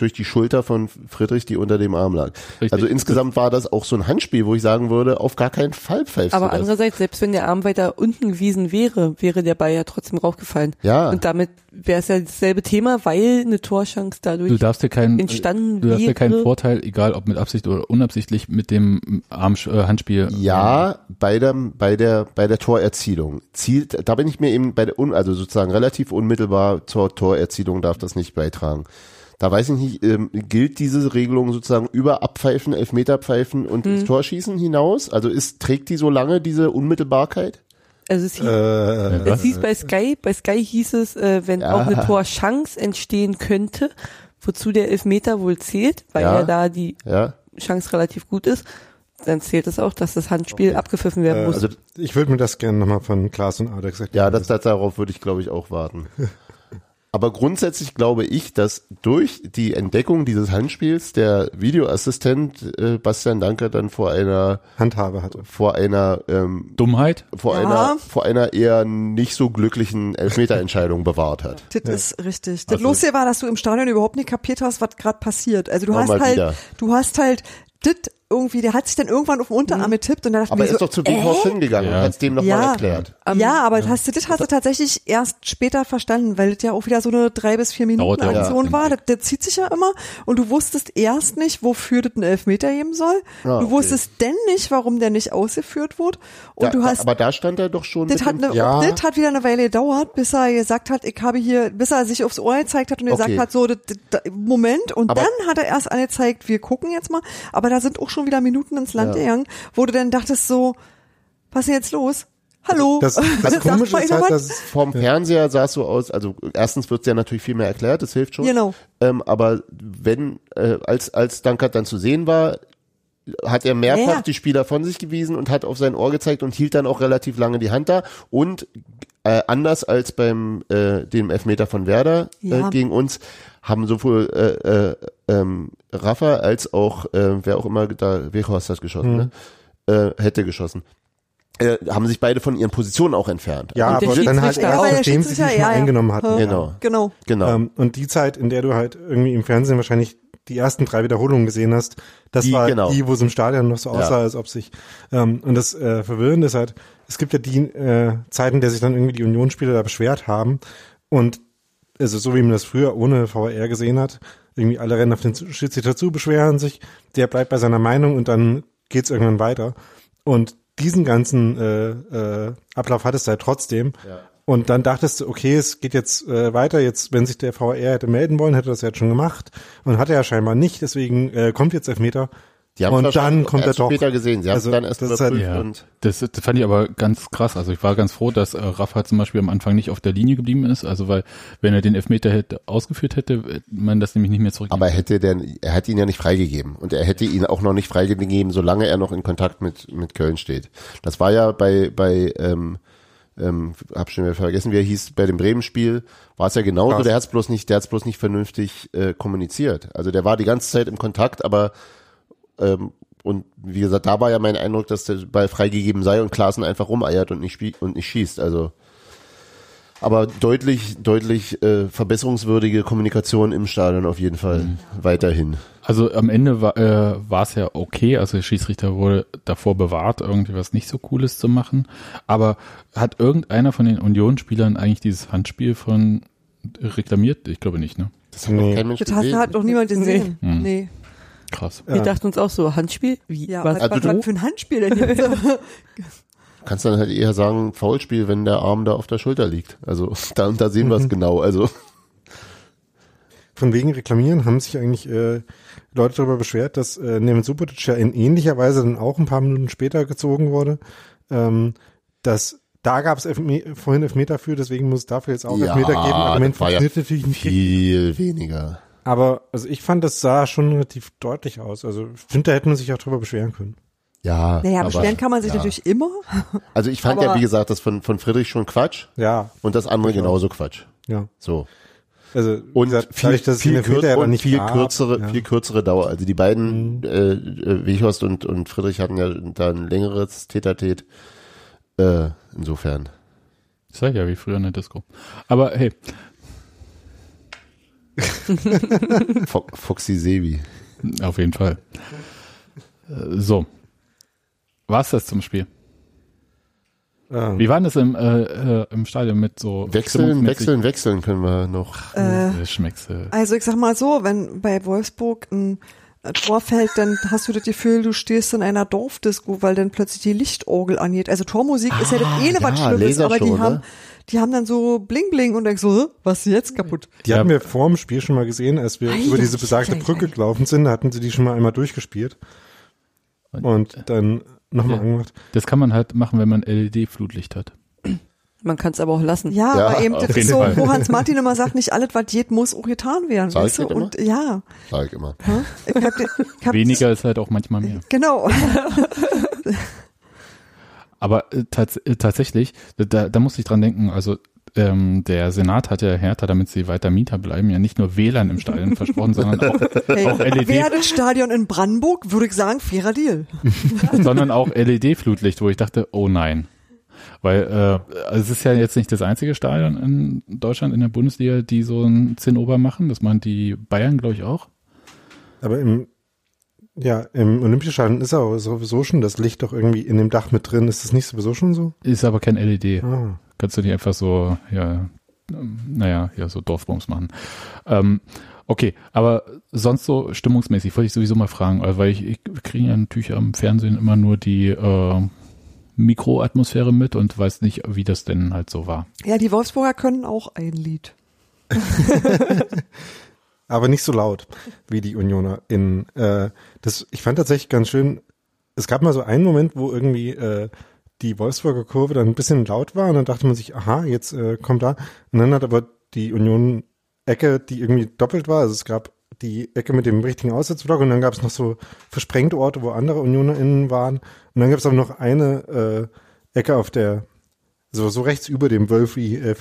durch die Schulter von Friedrich, die unter dem Arm lag. Richtig. Also insgesamt war das auch so ein Handspiel, wo ich sagen würde, auf gar keinen Fall pfeifst Aber du das. andererseits, selbst wenn der Arm weiter unten gewesen wäre, wäre der Ball ja trotzdem raufgefallen. Ja. Und damit wäre es ja dasselbe Thema, weil eine Torchance dadurch Du darfst dir keinen, entstanden du darfst dir wäre. keinen Vorteil, egal ob mit Absicht oder unabsichtlich, mit dem Arm, äh, Handspiel. Ja, bei der, bei der, bei der Torerzielung zielt, da bin ich mir eben bei der, un, also sozusagen relativ unmittelbar zur Torerzielung darf das nicht beitragen. Da weiß ich nicht, ähm, gilt diese Regelung sozusagen über Abpfeifen, Elfmeterpfeifen und Hm. ins Torschießen hinaus? Also ist, trägt die so lange diese Unmittelbarkeit? Also es hieß, Äh, es hieß bei Sky, bei Sky hieß es, äh, wenn Ja. auch eine Torchance entstehen könnte, wozu der Elfmeter wohl zählt, weil Ja. ja da die Ja, Chance relativ gut ist, dann zählt es auch, dass das Handspiel abgepfiffen werden äh, muss. also ich würde mir das gerne nochmal von Klaas und Alex erklären. Ja, das, das, darauf würde ich, glaube ich, auch warten. *laughs* Aber grundsätzlich glaube ich, dass durch die Entdeckung dieses Handspiels der Videoassistent äh, Bastian Danke dann vor einer Handhabe hatte. vor einer ähm, Dummheit. vor Ja. einer vor einer eher nicht so glücklichen Elfmeterentscheidung bewahrt hat. Das ist richtig. Das Also- Lustige war, dass du im Stadion überhaupt nicht kapiert hast, was gerade passiert. Also du hast halt, wieder. du hast halt das irgendwie, der hat sich dann irgendwann auf den Unterarm getippt und dann dachte Aber ich er mir ist so, doch zu Weghorst hingegangen Ja. und hat es dem nochmal Ja. erklärt. ja, aber das hast du, das hast du tatsächlich erst später verstanden, weil das ja auch wieder so eine drei bis vier Minuten Dauert ja auch. Aktion Ja. war. Das, das zieht sich ja immer und du wusstest erst nicht, wofür das einen Elfmeter geben soll. Ah, Du okay. wusstest denn nicht, warum der nicht ausgeführt wurde. Und Da, du hast aber da stand er doch schon das mit hat, dem, eine, Ja. das hat wieder eine Weile gedauert, bis er gesagt hat, ich habe hier, bis er sich aufs Ohr gezeigt hat und gesagt Okay. hat, so, das, das, Moment, und Aber- dann hat er erst angezeigt, wir gucken jetzt mal, aber da sind auch schon wieder Minuten ins Land Ja. gegangen, wo du dann dachtest so, was ist jetzt los? Hallo? Das, das *laughs* Sagt Komische ist halt, dass Vorm Fernseher sah es so aus, also erstens wird es ja natürlich viel mehr erklärt, das hilft schon. Genau. Ähm, aber wenn, äh, als, als Dankert dann zu sehen war, hat er mehrfach Ja. die Spieler von sich gewiesen und hat auf sein Ohr gezeigt und hielt dann auch relativ lange die Hand da. Und äh, anders als beim äh, dem Elfmeter von Werder Ja. äh, gegen uns, haben sowohl äh, äh, ähm, Rafa als auch äh, wer auch immer da, Weghorst hat geschossen, ne? äh, hätte geschossen. Äh, haben sich beide von ihren Positionen auch entfernt. ja, aber dann halt erst, nachdem sie sich ja, ja. eingenommen hatten. Genau, Genau. genau. Ähm, und die Zeit, in der du halt irgendwie im Fernsehen wahrscheinlich die ersten drei Wiederholungen gesehen hast, das Die, war genau. die, wo es im Stadion noch so aussah, Ja. als ob sich ähm, und das äh, Verwirrende ist halt, es gibt ja die äh, Zeiten, in der sich dann irgendwie die Unionsspieler da beschwert haben und also so wie man das früher ohne VR gesehen hat, irgendwie alle rennen auf den Schiedsrichter zu, beschweren sich, der bleibt bei seiner Meinung und dann geht's irgendwann weiter. Und diesen ganzen äh, äh, Ablauf hattest du halt trotzdem. Und dann dachtest du, okay, es geht jetzt äh, weiter. Jetzt, wenn sich der VR hätte melden wollen, hätte er das jetzt schon gemacht. Und hat er ja scheinbar nicht. Deswegen äh, kommt jetzt Elfmeter. Die haben und dann kommt er erst doch. später gesehen. Sie haben Also, dann erst das ist halt- überprüft Ja, und das, das fand ich aber ganz krass. Also ich war ganz froh, dass äh, Rafa zum Beispiel am Anfang nicht auf der Linie geblieben ist. Also weil, wenn er den Elfmeter hätte ausgeführt hätte, hätte man das nämlich nicht mehr zurück. Aber er hätte denn, er hat ihn ja nicht freigegeben und er hätte ihn auch noch nicht freigegeben, solange er noch in Kontakt mit mit Köln steht. Das war ja bei bei ähm, ähm, hab schon wieder vergessen, wie er hieß, bei dem Bremen-Spiel war es ja genauso. Krass. Der hat's bloß nicht, der hat's bloß nicht vernünftig äh, kommuniziert. Also der war die ganze Zeit im Kontakt, aber ähm, und wie gesagt, da war ja mein Eindruck, dass der Ball freigegeben sei und Klaassen einfach rumeiert und nicht spie und nicht schießt. Also aber deutlich, deutlich äh, verbesserungswürdige Kommunikation im Stadion auf jeden Fall weiterhin. Also am Ende war äh, es ja okay, also der Schiedsrichter wurde davor bewahrt, irgendwie was nicht so Cooles zu machen. Aber hat irgendeiner von den Union-Spielern eigentlich dieses Handspiel von reklamiert? Ich glaube nicht, ne? Das hat noch Nee. kein Mensch Das gesehen. du halt noch niemand gesehen. Nee. Nee. Krass. Wir dachten uns auch so, Handspiel? Wie? Ja, was? Also was, was für ein Handspiel denn jetzt? *laughs* Kannst dann halt eher sagen, Foulspiel, wenn der Arm da auf der Schulter liegt. Also *laughs* da und da sehen wir es genau. Also Von wegen Reklamieren haben sich eigentlich äh, Leute darüber beschwert, dass äh, Neven Subotic ja in ähnlicher Weise dann auch ein paar Minuten später gezogen wurde. Ähm, dass da gab es Elfme vorhin Elfmeter für, deswegen muss es dafür jetzt auch Ja, Elfmeter geben. Argument ja funktioniert natürlich nicht. viel weniger. Aber also ich fand, das sah schon relativ deutlich aus. Also ich finde, da hätte man sich auch drüber beschweren können. Ja. Naja, aber- beschweren kann man sich ja. natürlich immer. *laughs* Also ich fand ja, aber- wie gesagt, das von, von Friedrich schon Quatsch Ja, und das andere genauso Quatsch. ja. So. Also Und gesagt, viel, dadurch, viel, den Elfmeter kür ja dann und nicht viel gab, kürzere, ja. Mhm. viel kürzere Dauer. Also die beiden, äh, äh, Weghorst und, und Friedrich hatten ja da ein längeres Tätertät. Äh, insofern. Ich sag ja, wie früher in der Disco. Aber hey, *laughs* Fo Foxy Sebi. Auf jeden Fall. Äh, So. War's das zum Spiel? Ähm, Wie war denn das im, äh, äh, im Stadion mit so Wechseln, wechseln, wechseln können wir noch. Äh, Schmeckse. Also ich sag mal so, wenn bei Wolfsburg ein Tor fällt, dann hast du das Gefühl, du stehst in einer Dorfdisco, weil dann plötzlich die Lichtorgel angeht. Also Tormusik ist ja das eine, was ja, Schlimmes, aber die Lasershow, haben? Die haben dann so Bling Bling und denkst so, "Hä, was ist jetzt kaputt? Die hatten wir vor dem Spiel schon mal gesehen, als wir Ei, über diese besagte ei, Brücke ei. gelaufen sind. Da hatten sie die schon mal einmal durchgespielt und dann nochmal Ja. angemacht. Das kann man halt machen, wenn man LED-Flutlicht hat. Man kann es aber auch lassen. Ja, Ja, aber eben, das ist so, Fall. wo Hans Martin immer sagt, nicht alles, was geht, muss auch getan werden. Sag Weißt du? Und ja, Sag ich immer. ich hab, ich hab Weniger ist halt auch manchmal mehr. Genau. *laughs* *laughs* Aber äh, tats äh, tatsächlich, da, da muss ich dran denken, also ähm, der Senat hat ja Hertha, damit sie weiter Mieter bleiben, ja nicht nur WLAN im Stadion versprochen, sondern *laughs* auch, Hey, auch LED, Wäre das Stadion in Brandenburg, würde ich sagen, fairer Deal. *laughs* sondern auch LED-Flutlicht, wo ich dachte, oh nein. Weil äh, also es ist ja jetzt nicht das einzige Stadion in Deutschland in der Bundesliga, die so ein Zinnober machen. Das machen die Bayern, glaube ich, auch. Aber im, ja, im Olympiastadion ist auch sowieso schon das Licht doch irgendwie in dem Dach mit drin. Ist das nicht sowieso schon so? Ist aber kein LED. Ah. Kannst du nicht einfach so, ja, naja, ja, so Dorfbums machen. Ähm, okay, aber sonst so stimmungsmäßig wollte ich sowieso mal fragen, also weil ich, ich kriege ja natürlich am Fernsehen immer nur die äh, Mikroatmosphäre mit und weiß nicht, wie das denn halt so war. Ja, die Wolfsburger können auch ein Lied. *laughs* aber nicht so laut wie die Unioner in äh, das ich fand tatsächlich ganz schön es gab mal so einen Moment wo irgendwie äh, die Wolfsburger Kurve dann ein bisschen laut war und dann dachte man sich aha jetzt äh, kommt da und dann hat aber die Union Ecke die irgendwie doppelt war also es gab die Ecke mit dem richtigen Aussetzblock und dann gab es noch so versprengte Orte wo andere UnionerInnen waren und dann gab es aber noch eine äh, Ecke auf der so, so rechts über dem Wölfi äh, äh,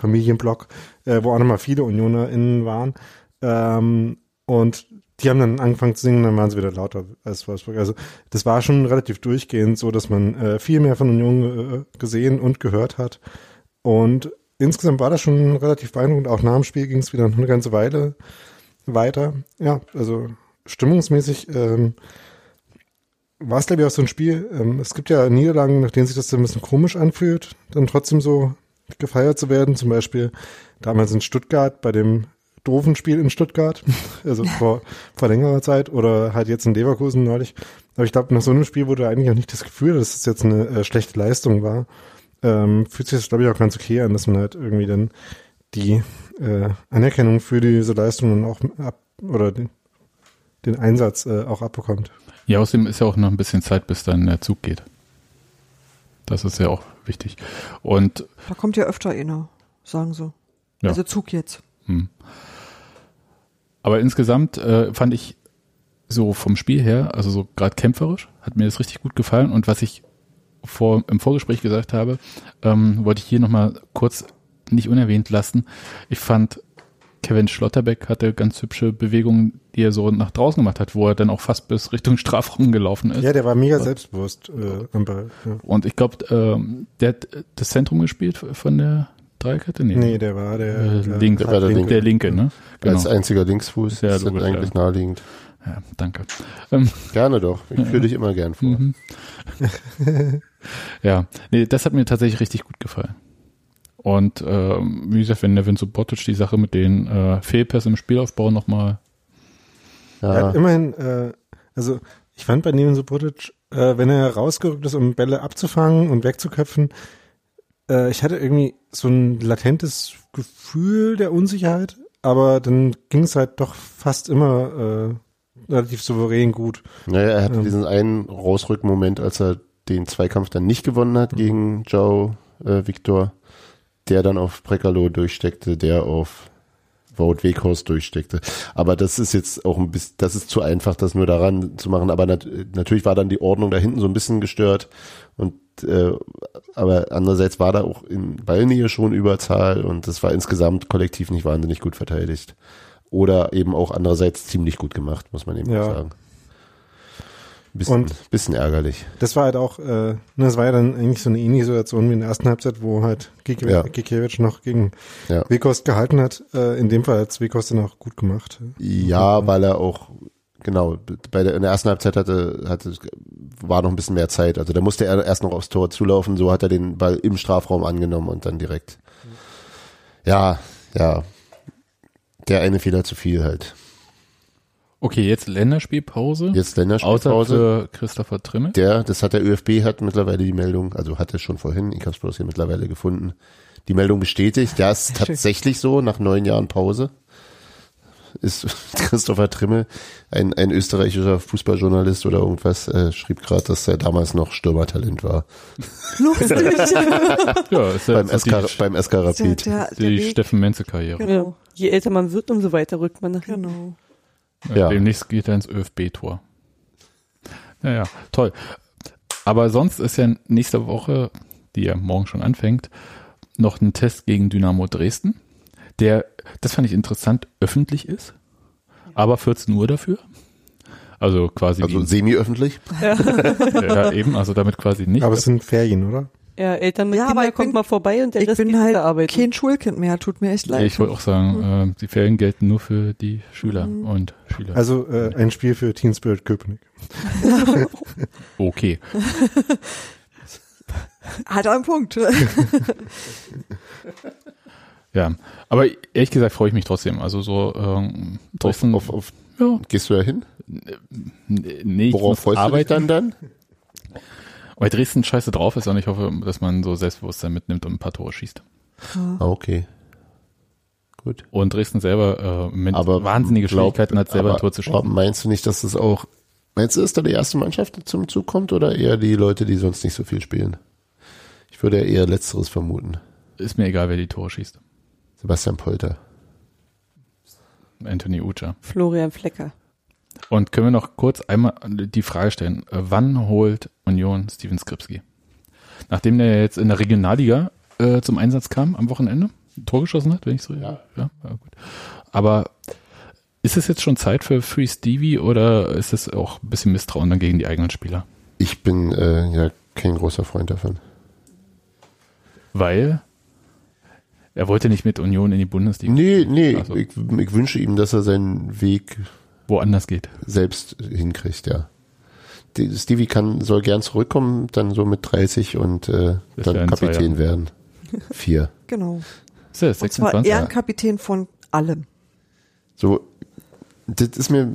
wo auch nochmal viele UnionerInnen waren. Ähm, und die haben dann angefangen zu singen, dann waren sie wieder lauter als Wolfsburg. Also das war schon relativ durchgehend so, dass man äh, viel mehr von Union äh, gesehen und gehört hat. Und insgesamt war das schon relativ beeindruckend. Auch nach dem Spiel ging es wieder eine ganze Weile weiter. Ja, also stimmungsmäßig ähm, war es, glaube ich, auch so ein Spiel. Ähm, es gibt ja Niederlagen, nach denen sich das ein bisschen komisch anfühlt, dann trotzdem so gefeiert zu werden. Zum Beispiel damals in Stuttgart bei dem doofen Spiel in Stuttgart, *laughs* also vor, vor längerer Zeit oder halt jetzt in Leverkusen neulich. Aber ich glaube, nach so einem Spiel wurde eigentlich auch nicht das Gefühl, dass es jetzt eine äh, schlechte Leistung war. Ähm, fühlt sich das, glaube ich, auch ganz okay an, dass man halt irgendwie dann die äh, Anerkennung für diese Leistung dann auch ab oder den, den Einsatz äh, auch abbekommt. Ja, außerdem ist ja auch noch ein bisschen Zeit, bis dann der Zug geht. Das ist ja auch wichtig. Und Da kommt ja öfter einer, sagen sie. Ja. Also Zug jetzt. Hm. Aber insgesamt äh, fand ich so vom Spiel her, also so gerade kämpferisch, hat mir das richtig gut gefallen. Und was ich vor, im Vorgespräch gesagt habe, ähm, wollte ich hier nochmal kurz nicht unerwähnt lassen. Ich fand, Kevin Schlotterbeck hatte ganz hübsche Bewegungen, die er so nach draußen gemacht hat, wo er dann auch fast bis Richtung Strafraum gelaufen ist. Ja, der war mega selbstbewusst äh, am Ball. Ja. Und ich glaube, ähm, der hat das Zentrum gespielt von der Dreikette? Nee, der war der, Äh, der linke, der war der der linke, ne? Genau. Als einziger Linksfuß Ja, ist das logisch, eigentlich ja. naheliegend. Ja, danke. Ähm, Gerne doch. Ich führe dich immer gern vor. Mhm. *laughs* ja, nee, das hat mir tatsächlich richtig gut gefallen. Und ähm, wie gesagt, wenn Nevin Subotic die Sache mit den äh, Fehlpässen im Spielaufbau nochmal, Er Ja. hat immerhin, äh, also ich fand bei Neven Subotic, äh, wenn er rausgerückt ist, um Bälle abzufangen und wegzuköpfen, äh, ich hatte irgendwie so ein latentes Gefühl der Unsicherheit, aber dann ging es halt doch fast immer äh, relativ souverän gut. Naja, er hatte Ja. diesen einen Rausrückmoment, als er den Zweikampf dann nicht gewonnen hat gegen Joe äh, Victor, der dann auf Brekalo durchsteckte, der auf Wout Weghorst durchsteckte. Aber das ist jetzt auch ein bisschen, das ist zu einfach, das nur daran zu machen. Aber nat natürlich war dann die Ordnung da hinten so ein bisschen gestört. Und äh, aber andererseits war da auch in Ballnähe schon Überzahl und das war insgesamt kollektiv nicht wahnsinnig gut verteidigt. Oder eben auch andererseits ziemlich gut gemacht, muss man eben Ja. sagen. Bisschen, Und- bisschen ärgerlich. Das war halt auch, äh, ne, das war ja dann eigentlich so eine ähnliche Situation wie in der ersten Halbzeit, wo halt Gikiewicz Ja. Gikiewicz noch gegen Ja. Wekost gehalten hat. Äh, in dem Fall hat Wekost dann auch gut gemacht. Ja, weil er auch, genau, bei der, in der ersten Halbzeit hatte, hatte, war noch ein bisschen mehr Zeit. Also da musste er erst noch aufs Tor zulaufen, so hat er den Ball im Strafraum angenommen und dann direkt. Ja, ja. Der eine Fehler zu viel halt. Okay, jetzt Länderspielpause. Jetzt Außer Länderspielpause. für Christopher Trimmel. Der, das hat der ÖFB hat mittlerweile die Meldung, also hatte schon vorhin, ich habe es bloß hier mittlerweile gefunden, die Meldung bestätigt. Ja, ist tatsächlich so, nach neun Jahren Pause ist *laughs* Christopher Trimmel, ein, ein österreichischer Fußballjournalist oder irgendwas, äh, schrieb gerade, dass er damals noch Stürmertalent war. Lustig. *laughs* Ja, ist ja beim, SK, die, beim SK Rapid. der, der die Steffen Menze-Karriere. Genau. Ja. Je älter man wird, umso weiter rückt man nach. Genau. Ja. Demnächst geht er ins ÖFB-Tor. Naja, toll. Aber sonst ist ja nächste Woche, die ja morgen schon anfängt, noch ein Test gegen Dynamo Dresden, der, das fand ich interessant, öffentlich ist, aber 14 Uhr dafür. Also quasi Also semi-öffentlich. *laughs* ja, eben, also damit quasi nicht. Aber es sind Ferien, oder? Ja, Eltern mit Ja, aber Kindern kommt bin- mal vorbei und der Ich Rest bin halt arbeiten. kein Schulkind mehr, tut mir echt leid. ich wollte auch sagen, äh, die Ferien gelten nur für die Schüler und Schüler. Also äh, ein Spiel für Teen Spirit Köpenick. *laughs* Okay. *laughs* Hat einen Punkt. *laughs* Ja, aber ehrlich gesagt freue ich mich trotzdem. Also so ähm, Auf, Dresden, auf, auf, ja, gehst du da hin? nee, ich Worauf freust du dich dann dann? Weil Dresden scheiße drauf ist und ich hoffe, dass man so Selbstbewusstsein mitnimmt und ein paar Tore schießt. Ah, okay. Gut. Und Dresden selber äh, mit Aber wahnsinnige glaub- Schwierigkeiten hat, selber aber, ein Tor zu aber schießen. Meinst du nicht, dass das auch, meinst du, ist da die erste Mannschaft die zum Zug kommt oder eher die Leute, die sonst nicht so viel spielen? Ich würde eher Letzteres vermuten. Ist mir egal, wer die Tore schießt. Sebastian Polter. Anthony Ucha. Florian Flecker. Und können wir noch kurz einmal die Frage stellen, äh, wann holt Union Steven Skripski? Nachdem der jetzt in der Regionalliga äh, zum Einsatz kam am Wochenende, ein Tor geschossen hat, wenn ich so ja. Ja, ja, gut. Aber ist es jetzt schon Zeit für Free Stevie oder ist es auch ein bisschen Misstrauen dann gegen die eigenen Spieler? Ich bin äh, ja kein großer Freund davon. Weil er wollte nicht mit Union in die Bundesliga, Nee, nee, Ach so. ich, ich wünsche ihm, dass er seinen Weg woanders geht. selbst hinkriegt, ja. Die, Stevie kann, soll gern zurückkommen, dann so mit 30 und äh, dann Kapitän werden. Vier. *laughs* genau. Er jetzt Und zwar 26? Ehrenkapitän von allem. So, das ist mir,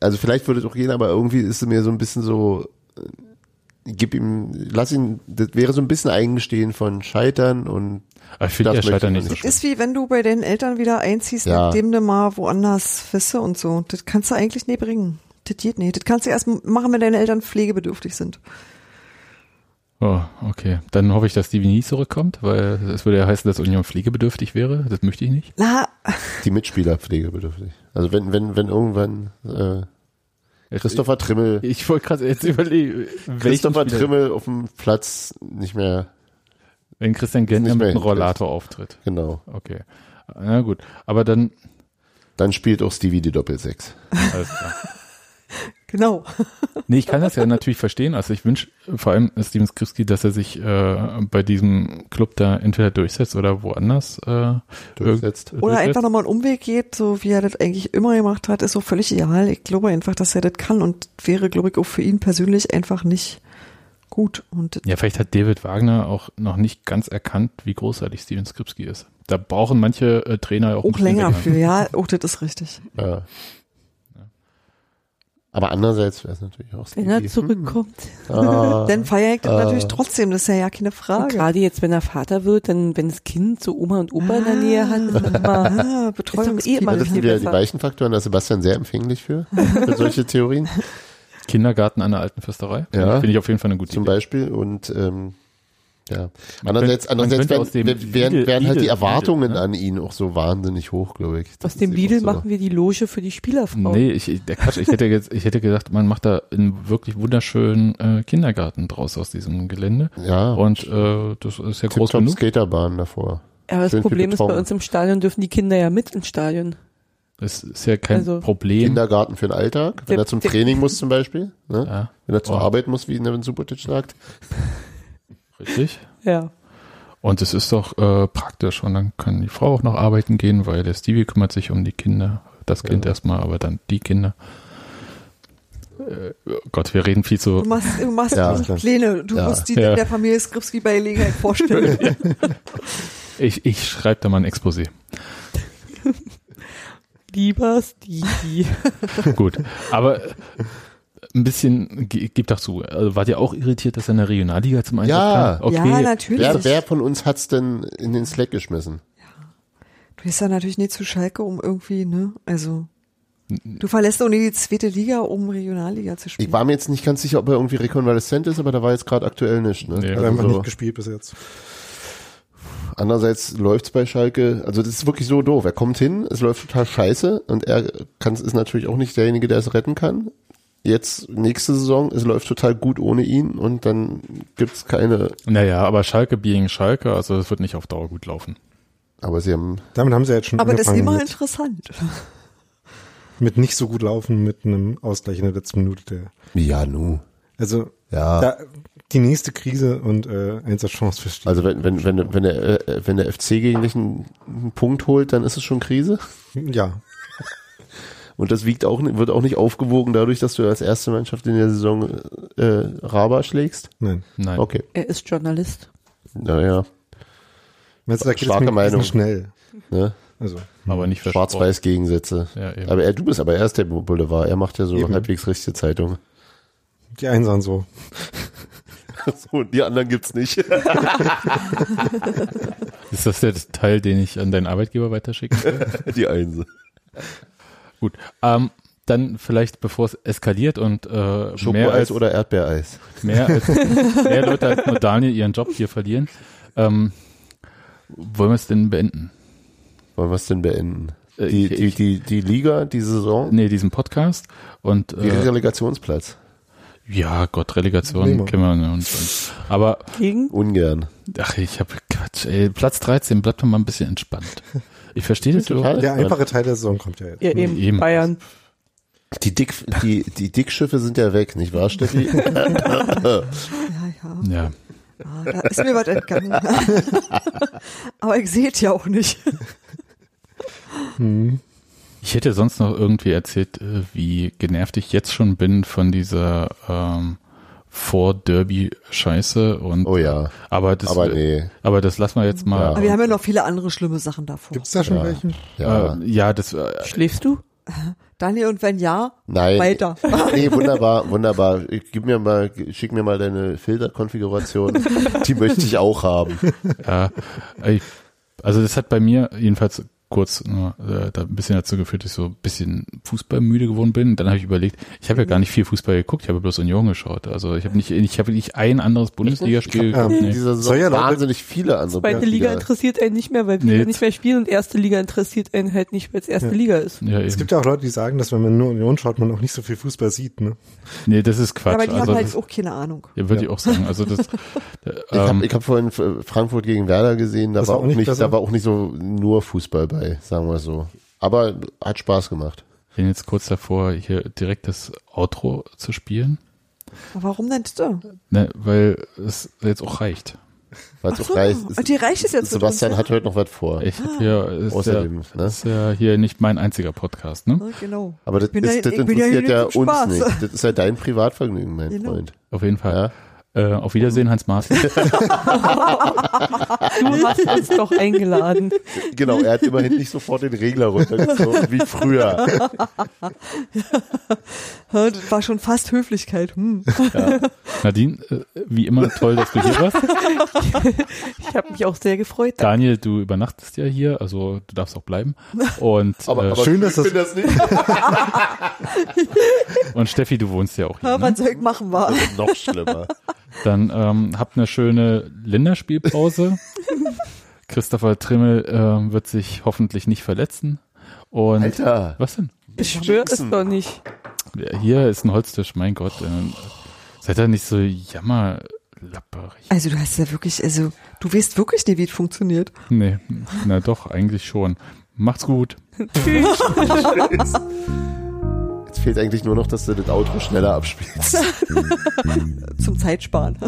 also vielleicht würde es auch gehen, aber irgendwie ist es mir so ein bisschen so, äh, gib ihm, lass ihn, das wäre so ein bisschen Eingestehen von Scheitern und Aber ich finde, Das möchte scheitert ich nicht so schlimm. Ist wie wenn du bei deinen Eltern wieder einziehst, Ja. nachdem du mal woanders fisse und so. Das kannst du eigentlich nie bringen. Das geht nicht. Das kannst du erst machen, wenn deine Eltern pflegebedürftig sind. Oh, okay. Dann hoffe ich, dass Stevie nie zurückkommt, weil es würde ja heißen, dass Union pflegebedürftig wäre. Das möchte ich nicht. Na, die Mitspieler pflegebedürftig. Also wenn, wenn, wenn irgendwann äh, Christopher Trimmel, Ich wollte gerade jetzt überlegen, Christopher Spieler- Trimmel auf dem Platz nicht mehr, wenn Christian Gentner mit einem hinkriegt. Rollator auftritt. genau. Okay. Na gut. Aber dann, Dann spielt auch Stevie die Doppelsechs. alles klar. *laughs* genau. Nee, ich kann das ja natürlich verstehen. Also ich wünsche vor allem Steven Skripski, dass er sich äh, bei diesem Club da entweder durchsetzt oder woanders äh, Durchsetzt. Oder durchsetzt. einfach nochmal einen Umweg geht, so wie er das eigentlich immer gemacht hat, ist so völlig egal. Ich glaube einfach, dass er das kann und wäre, glaube ich, auch für ihn persönlich einfach nicht gut. Und Ja, vielleicht hat David Wagner auch noch nicht ganz erkannt, wie großartig Steven Skripski ist. Da brauchen manche äh, Trainer auch, auch ein länger für, ja, auch das ist richtig. Ja. Aber andererseits wäre es natürlich auch Wenn er zurückkommt. Ah, *laughs* Dann feiere ich das äh. natürlich trotzdem, das ist ja ja keine Und Frage. gerade jetzt, wenn er Vater wird, dann, wenn das Kind so Oma und Opa in der Nähe hat, ist das immer, *laughs* Ah, Ist doch eh immer das sind wieder die weichen Faktoren, da ist Sebastian sehr empfänglich für, für solche Theorien. *laughs* Kindergarten an der alten Fürsterei. Ja. Finde ich auf jeden Fall eine gute zum Idee. Beispiel und ähm, ja. Man Andererseits, könnte- andererseits werden, dem werden, Lidl- werden halt die Erwartungen Lidl, ne? an ihn auch so wahnsinnig hoch, glaube ich. Das Aus dem Lidl so. machen wir die Loge für die Spielerfrau. Nee, ich, der Quatsch, ich hätte jetzt, ich hätte gedacht, man macht da einen wirklich wunderschönen äh, Kindergarten draus aus diesem Gelände. Ja, Und äh, das ist ja groß Tip-Top genug. Skaterbahn davor. Aber das Schön Problem ist, bei uns im Stadion dürfen die Kinder ja mit ins Stadion. Das ist ja kein Also- Problem. Kindergarten für den Alltag, wenn Der- er zum Training muss zum Beispiel, ne? Ja, wenn er zur Oh. Arbeit muss, wie Nevin Subotic sagt. richtig. *laughs* Ja. Und es ist doch äh, praktisch. Und dann kann die Frau auch noch arbeiten gehen, weil der Stevie kümmert sich um die Kinder. Das Kind erstmal, aber dann die Kinder. Äh, oh Gott, wir reden viel zu. Du machst, du machst Ja. Pläne. Du Ja. musst die Ja. der Familie Skripski bei Gelegenheit vorstellen. *laughs* Ich, ich schreibe da mal ein Exposé. *laughs* Lieber Stevie. *laughs* Gut. Aber äh, ein bisschen, ge- gib doch zu. Also wart ihr auch irritiert, dass er in der Regionalliga zum Einsatz Ja. kam? Okay. Ja, natürlich. Wer, wer von uns hat's denn in den Slack geschmissen? Du bist ja natürlich nicht zu Schalke, um irgendwie, ne? Also, du verlässt auch nicht die zweite Liga, um Regionalliga zu spielen. Ich war mir jetzt nicht ganz sicher, ob er irgendwie rekonvaleszent ist, aber da war jetzt gerade aktuell nicht. Ne? Nee. Hat Also einfach so. nicht gespielt bis jetzt. Andererseits läuft's bei Schalke, also das ist wirklich so doof. Er kommt hin, es läuft total scheiße und er kann, ist natürlich auch nicht derjenige, der es retten kann. Jetzt nächste Saison, es läuft total gut ohne ihn und dann gibt's keine, Naja, aber Schalke being Schalke, also es wird nicht auf Dauer gut laufen. aber sie haben, Damit haben sie jetzt schon Aber das ist immer mit, interessant. mit nicht so gut laufen, mit einem Ausgleich in der letzten Minute. Der, ja nu, also ja. da, die nächste Krise und äh, Einsatzchance für Stevie. Also wenn, wenn, wenn, wenn der, äh, wenn der FC gegen dich einen, einen Punkt holt, dann ist es schon Krise. ja, *laughs* Und das wiegt auch, nicht- wird auch nicht aufgewogen dadurch, dass du als erste Mannschaft in der Saison äh, Raba schlägst. nein. Nein. Okay, Er ist Journalist. naja, Meinst du, da geht Starke es Meinung. schnell. ne? Also Aber nicht für Schwarz-Weiß Gegensätze. Ja, eben. Aber er, du bist aber erst der Boulevard. Er macht ja so Eben. halbwegs richtige Zeitung. Die einen sagen so. *laughs* so, die anderen gibt's nicht. *laughs* Ist das der Teil, den ich an deinen Arbeitgeber weiterschicken soll? *laughs* die Einse. Gut. Ähm, dann vielleicht, bevor es eskaliert und äh, mehr als, Schokoeis oder Erdbeereis? mehr, als, mehr Leute als nur Daniel ihren Job hier verlieren, ähm, wollen wir es denn beenden? Wollen wir es denn beenden? Äh, Die, ich- die, die, die Liga, die Saison, Nee, diesen Podcast und die äh, Relegationsplatz. Ja, Gott, Relegation Nehmen wir. kennen wir und, und aber Gegen? Ungern. ach, ich habe Quatsch, ey, Platz 13, bleibt doch mal ein bisschen entspannt. Ich verstehe das *laughs* Total. überhaupt. Der einfache Teil der Saison kommt ja jetzt. Ja, eben. Eben. Bayern. Die, Dick, die, die Dickschiffe sind ja weg, nicht wahr, Steffi? *laughs* Ja, ja. Ja. Ah, da ist mir was entgangen. *laughs* Aber ich sehe es ja auch nicht. Ich hätte sonst noch irgendwie erzählt, äh, wie genervt ich jetzt schon bin von dieser ähm, Vor-Derby-Scheiße und Oh ja. aber das Aber nee. aber das lassen wir jetzt mal. Aber wir haben ja noch viele andere schlimme Sachen davor. Gibt's da schon Ja. welche? Ja. Äh, ja, das äh, Schläfst du? *laughs* Daniel, und wenn ja, Nein. weiter. *laughs* Nee, wunderbar, wunderbar. Gib mir mal, schick mir mal deine Filterkonfiguration. *laughs* Die möchte ich auch haben. ja, ich, also das hat bei mir jedenfalls kurz nur, äh, da ein bisschen dazu geführt, dass ich so ein bisschen fußballmüde geworden bin. Dann habe ich überlegt, ich habe ja gar nicht viel Fußball geguckt, ich habe bloß Union geschaut. Also ich habe nicht, ich habe nicht ein anderes Bundesligaspiel geguckt. Nee. dieser Soll ja Saison Leute- wahnsinnig viele andere Zweite Liga interessiert einen nicht mehr, weil wir Nee. nicht mehr spielen und erste Liga interessiert einen halt nicht, weil es erste Liga ist. Ja, Es gibt ja auch Leute, die sagen, dass wenn man nur Union schaut, man auch nicht so viel Fußball sieht. Ne? Nee, das ist Quatsch. aber die also haben halt das, auch keine Ahnung. ja, würde ich auch sagen. Also das, *laughs* äh, Ich habe ähm, ich hab vorhin Frankfurt gegen Werder gesehen, da Das war war auch nicht nicht, besser? da war auch nicht so nur Fußball bei, sagen wir so. Aber hat Spaß gemacht. bin jetzt kurz davor, hier direkt das Outro zu spielen, warum denn so? ne, weil es jetzt auch reicht. Weil es auch so, reicht. und die reicht es jetzt so Sebastian drin, hat heute noch was vor. Ich hab hier, ist, Außerdem, ja, ne? ist ja hier nicht mein einziger Podcast, ne? Ja, genau. Aber das, ist, ja- das ich interessiert ja, uns Spaß. nicht. Das ist ja dein Privatvergnügen, mein Genau. Freund. Auf jeden Fall. Ja? Äh, auf Wiedersehen, Hans Maaßen. Du hast uns doch eingeladen. Genau, er hat immerhin nicht sofort den Regler runtergezogen, wie früher. *laughs* Ja, Das war schon fast Höflichkeit. Hm. Nadine, äh, wie immer toll, dass du hier warst. *laughs* Ich habe mich auch sehr gefreut. Daniel, du übernachtest ja hier, also du darfst auch bleiben. Und, Aber, äh, aber schön, dass das- das nicht *laughs* und Steffi, du wohnst ja auch hier. Ja, Ne? was soll ich machen war. noch schlimmer. Dann ähm, habt eine schöne Länderspielpause. Christopher Trimmel ähm, wird sich hoffentlich nicht verletzen. Und Alter. was denn? Ich schwöre es doch nicht. Hier ist ein Holztisch, mein Gott. Äh, seid ihr nicht so jammerlapperig? Also du hast ja wirklich, also du weißt wirklich nicht, wie es funktioniert. Nee, na doch, eigentlich schon. Macht's gut. Tschüss. *laughs* Jetzt fehlt eigentlich nur noch, dass du das Outro schneller abspielst. *laughs* Zum Zeitsparen. *laughs*